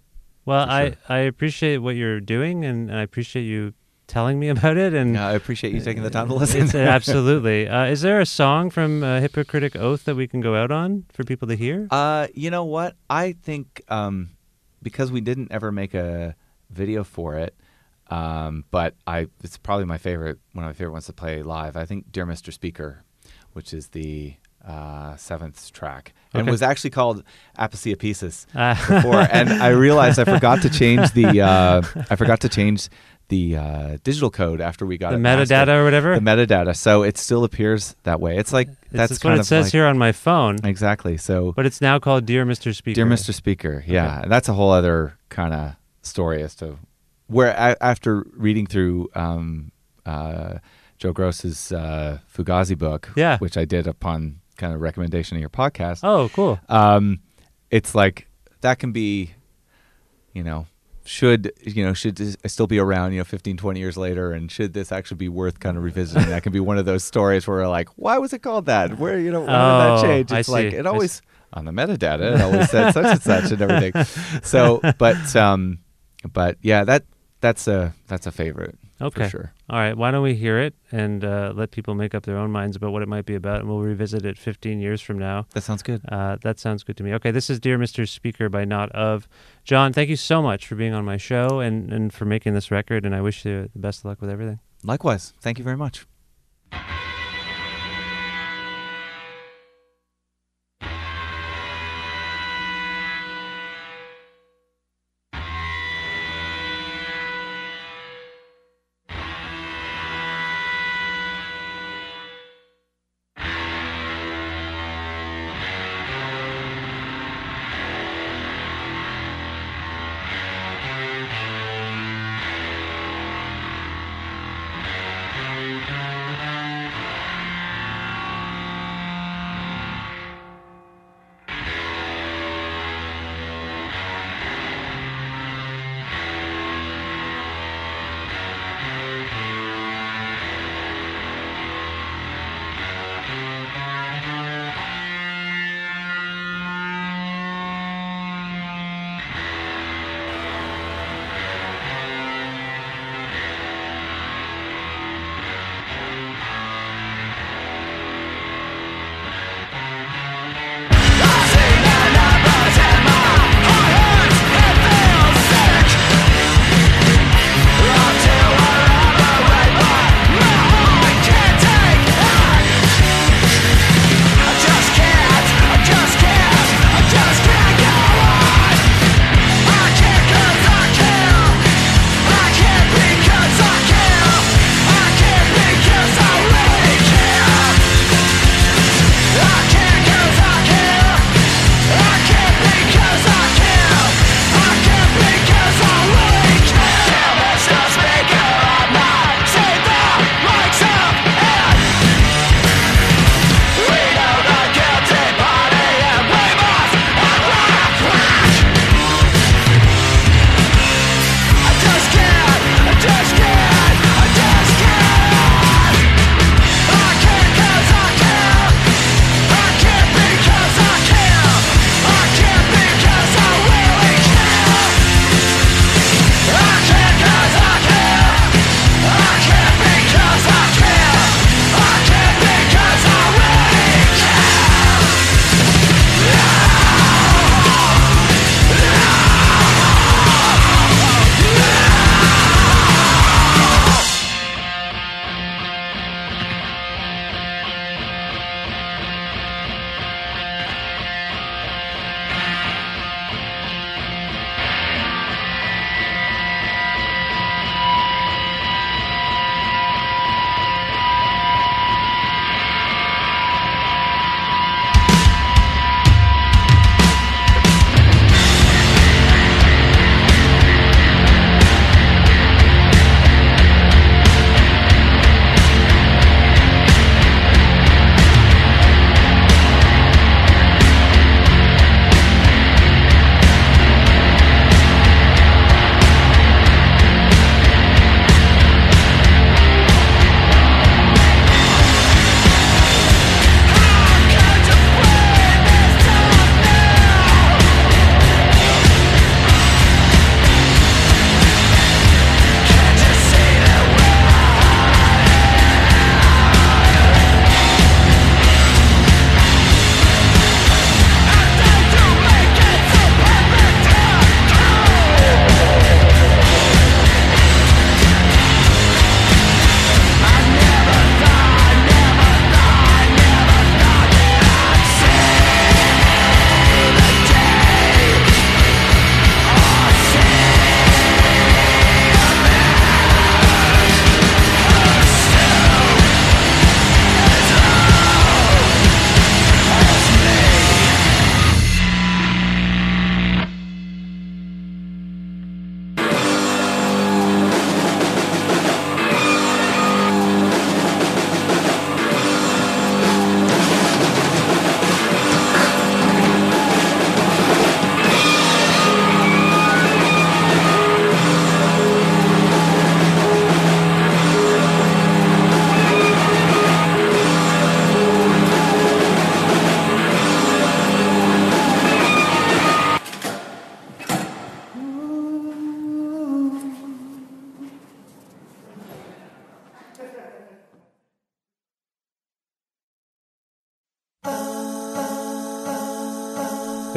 Well, For I. I appreciate what you're doing, and I appreciate you telling me about it. And yeah, i appreciate you taking the time to listen It's- absolutely. Uh, is there a song from uh, Hypocritic Oath that we can go out on for people to hear? Uh, you know what? I think um, because we didn't ever make a video for it, um, but I it's probably my favorite one of my favorite ones to play live. I think "Dear Mr. Speaker," which is the uh, seventh track, and Okay. was actually called "Apacia Pieces" Ah. before. and I realized I forgot to change the uh, I forgot to change the uh, digital code after we got the metadata or whatever. The metadata, so it still appears that way. It's like It's- that's kind what it of says like- here on my phone, Exactly. So but it's now called Dear Mr. Speaker. Dear Mr. Speaker, yeah, and that's a whole other kind of story as to where a- after reading through um, uh, Joe Gross's uh, Fugazi book, Yeah. which I did upon kind of recommendation of your podcast, Oh, cool. um, it's like that can be, you know, should you know should this still be around you know 15 20 years later? And should this actually be worth kind of revisiting? That can be one of those stories where like why was it called that? Where you know why Oh, did that change? I it's like it always on the metadata it always said such and such and everything. So but um but yeah that that's a that's a favorite Okay. for sure All right. Why don't we hear it and uh, let people make up their own minds about what it might be about, and we'll revisit it 15 years from now. that sounds good Uh, that sounds good to me. Okay, this is Dear Mr. Speaker by Not Of. John, thank you so much for being on my show and, and for making this record, and I wish you the best of luck with everything. likewise thank you very much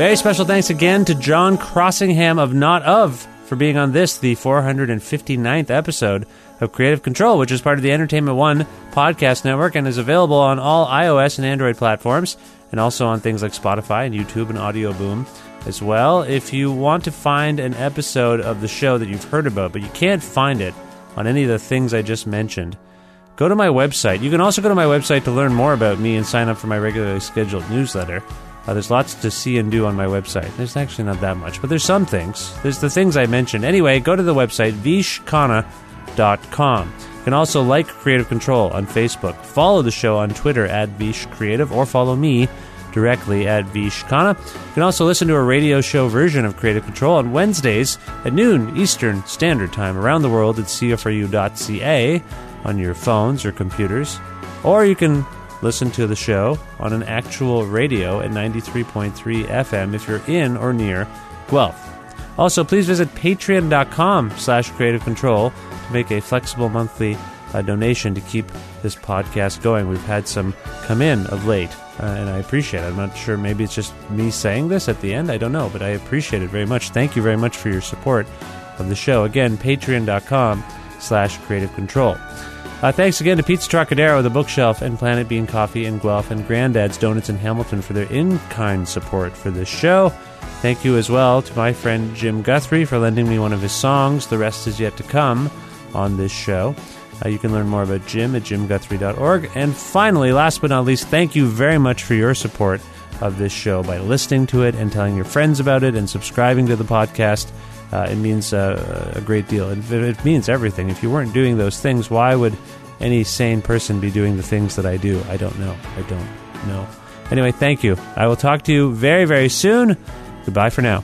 Very special thanks again to John Crossingham of Not Of for being on this, the 459th episode of Creative Control, which is part of the Entertainment One podcast network and is available on all iOS and Android platforms, and also on things like Spotify and YouTube and Audio Boom as well. If you want to find an episode of the show that you've heard about, but you can't find it on any of the things I just mentioned, go to my website. You can also go to my website to learn more about me and sign up for my regularly scheduled newsletter. Uh, there's lots to see and do on my website. There's actually not that much, but there's some things. There's the things I mentioned. Anyway, go to the website, vishkhanna.com. You can also like Creative Control on Facebook, follow the show on Twitter at Vish Creative, or follow me directly at Vishkhanna. You can also listen to a radio show version of Creative Control on Wednesdays at noon Eastern Standard Time around the world at cfru.ca on your phones or computers. Or you can listen to the show on an actual radio at 93.3 FM if you're in or near Guelph. Also, please visit patreon.com slash creative control to make a flexible monthly uh, donation to keep this podcast going. We've had some come in of late, uh, and I appreciate it. I'm not sure, maybe it's just me saying this at the end. I don't know, but I appreciate it very much. Thank you very much for your support of the show. Again, patreon.com slash creative control. Uh, thanks again to Pizza Trocadero, The Bookshelf, and Planet Bean Coffee in Guelph, and Granddad's Donuts in Hamilton for their in kind support for this show. Thank you as well to my friend Jim Guthrie for lending me one of his songs, The Rest Is Yet to Come, on this show. Uh, you can learn more about Jim at jimguthrie.org. And finally, last but not least, thank you very much for your support of this show by listening to it and telling your friends about it and subscribing to the podcast. Uh, it means uh, a great deal. It, it means everything. If you weren't doing those things, why would any sane person be doing the things that I do? I don't know. I don't know. Anyway, thank you. I will talk to you very, very soon. Goodbye for now.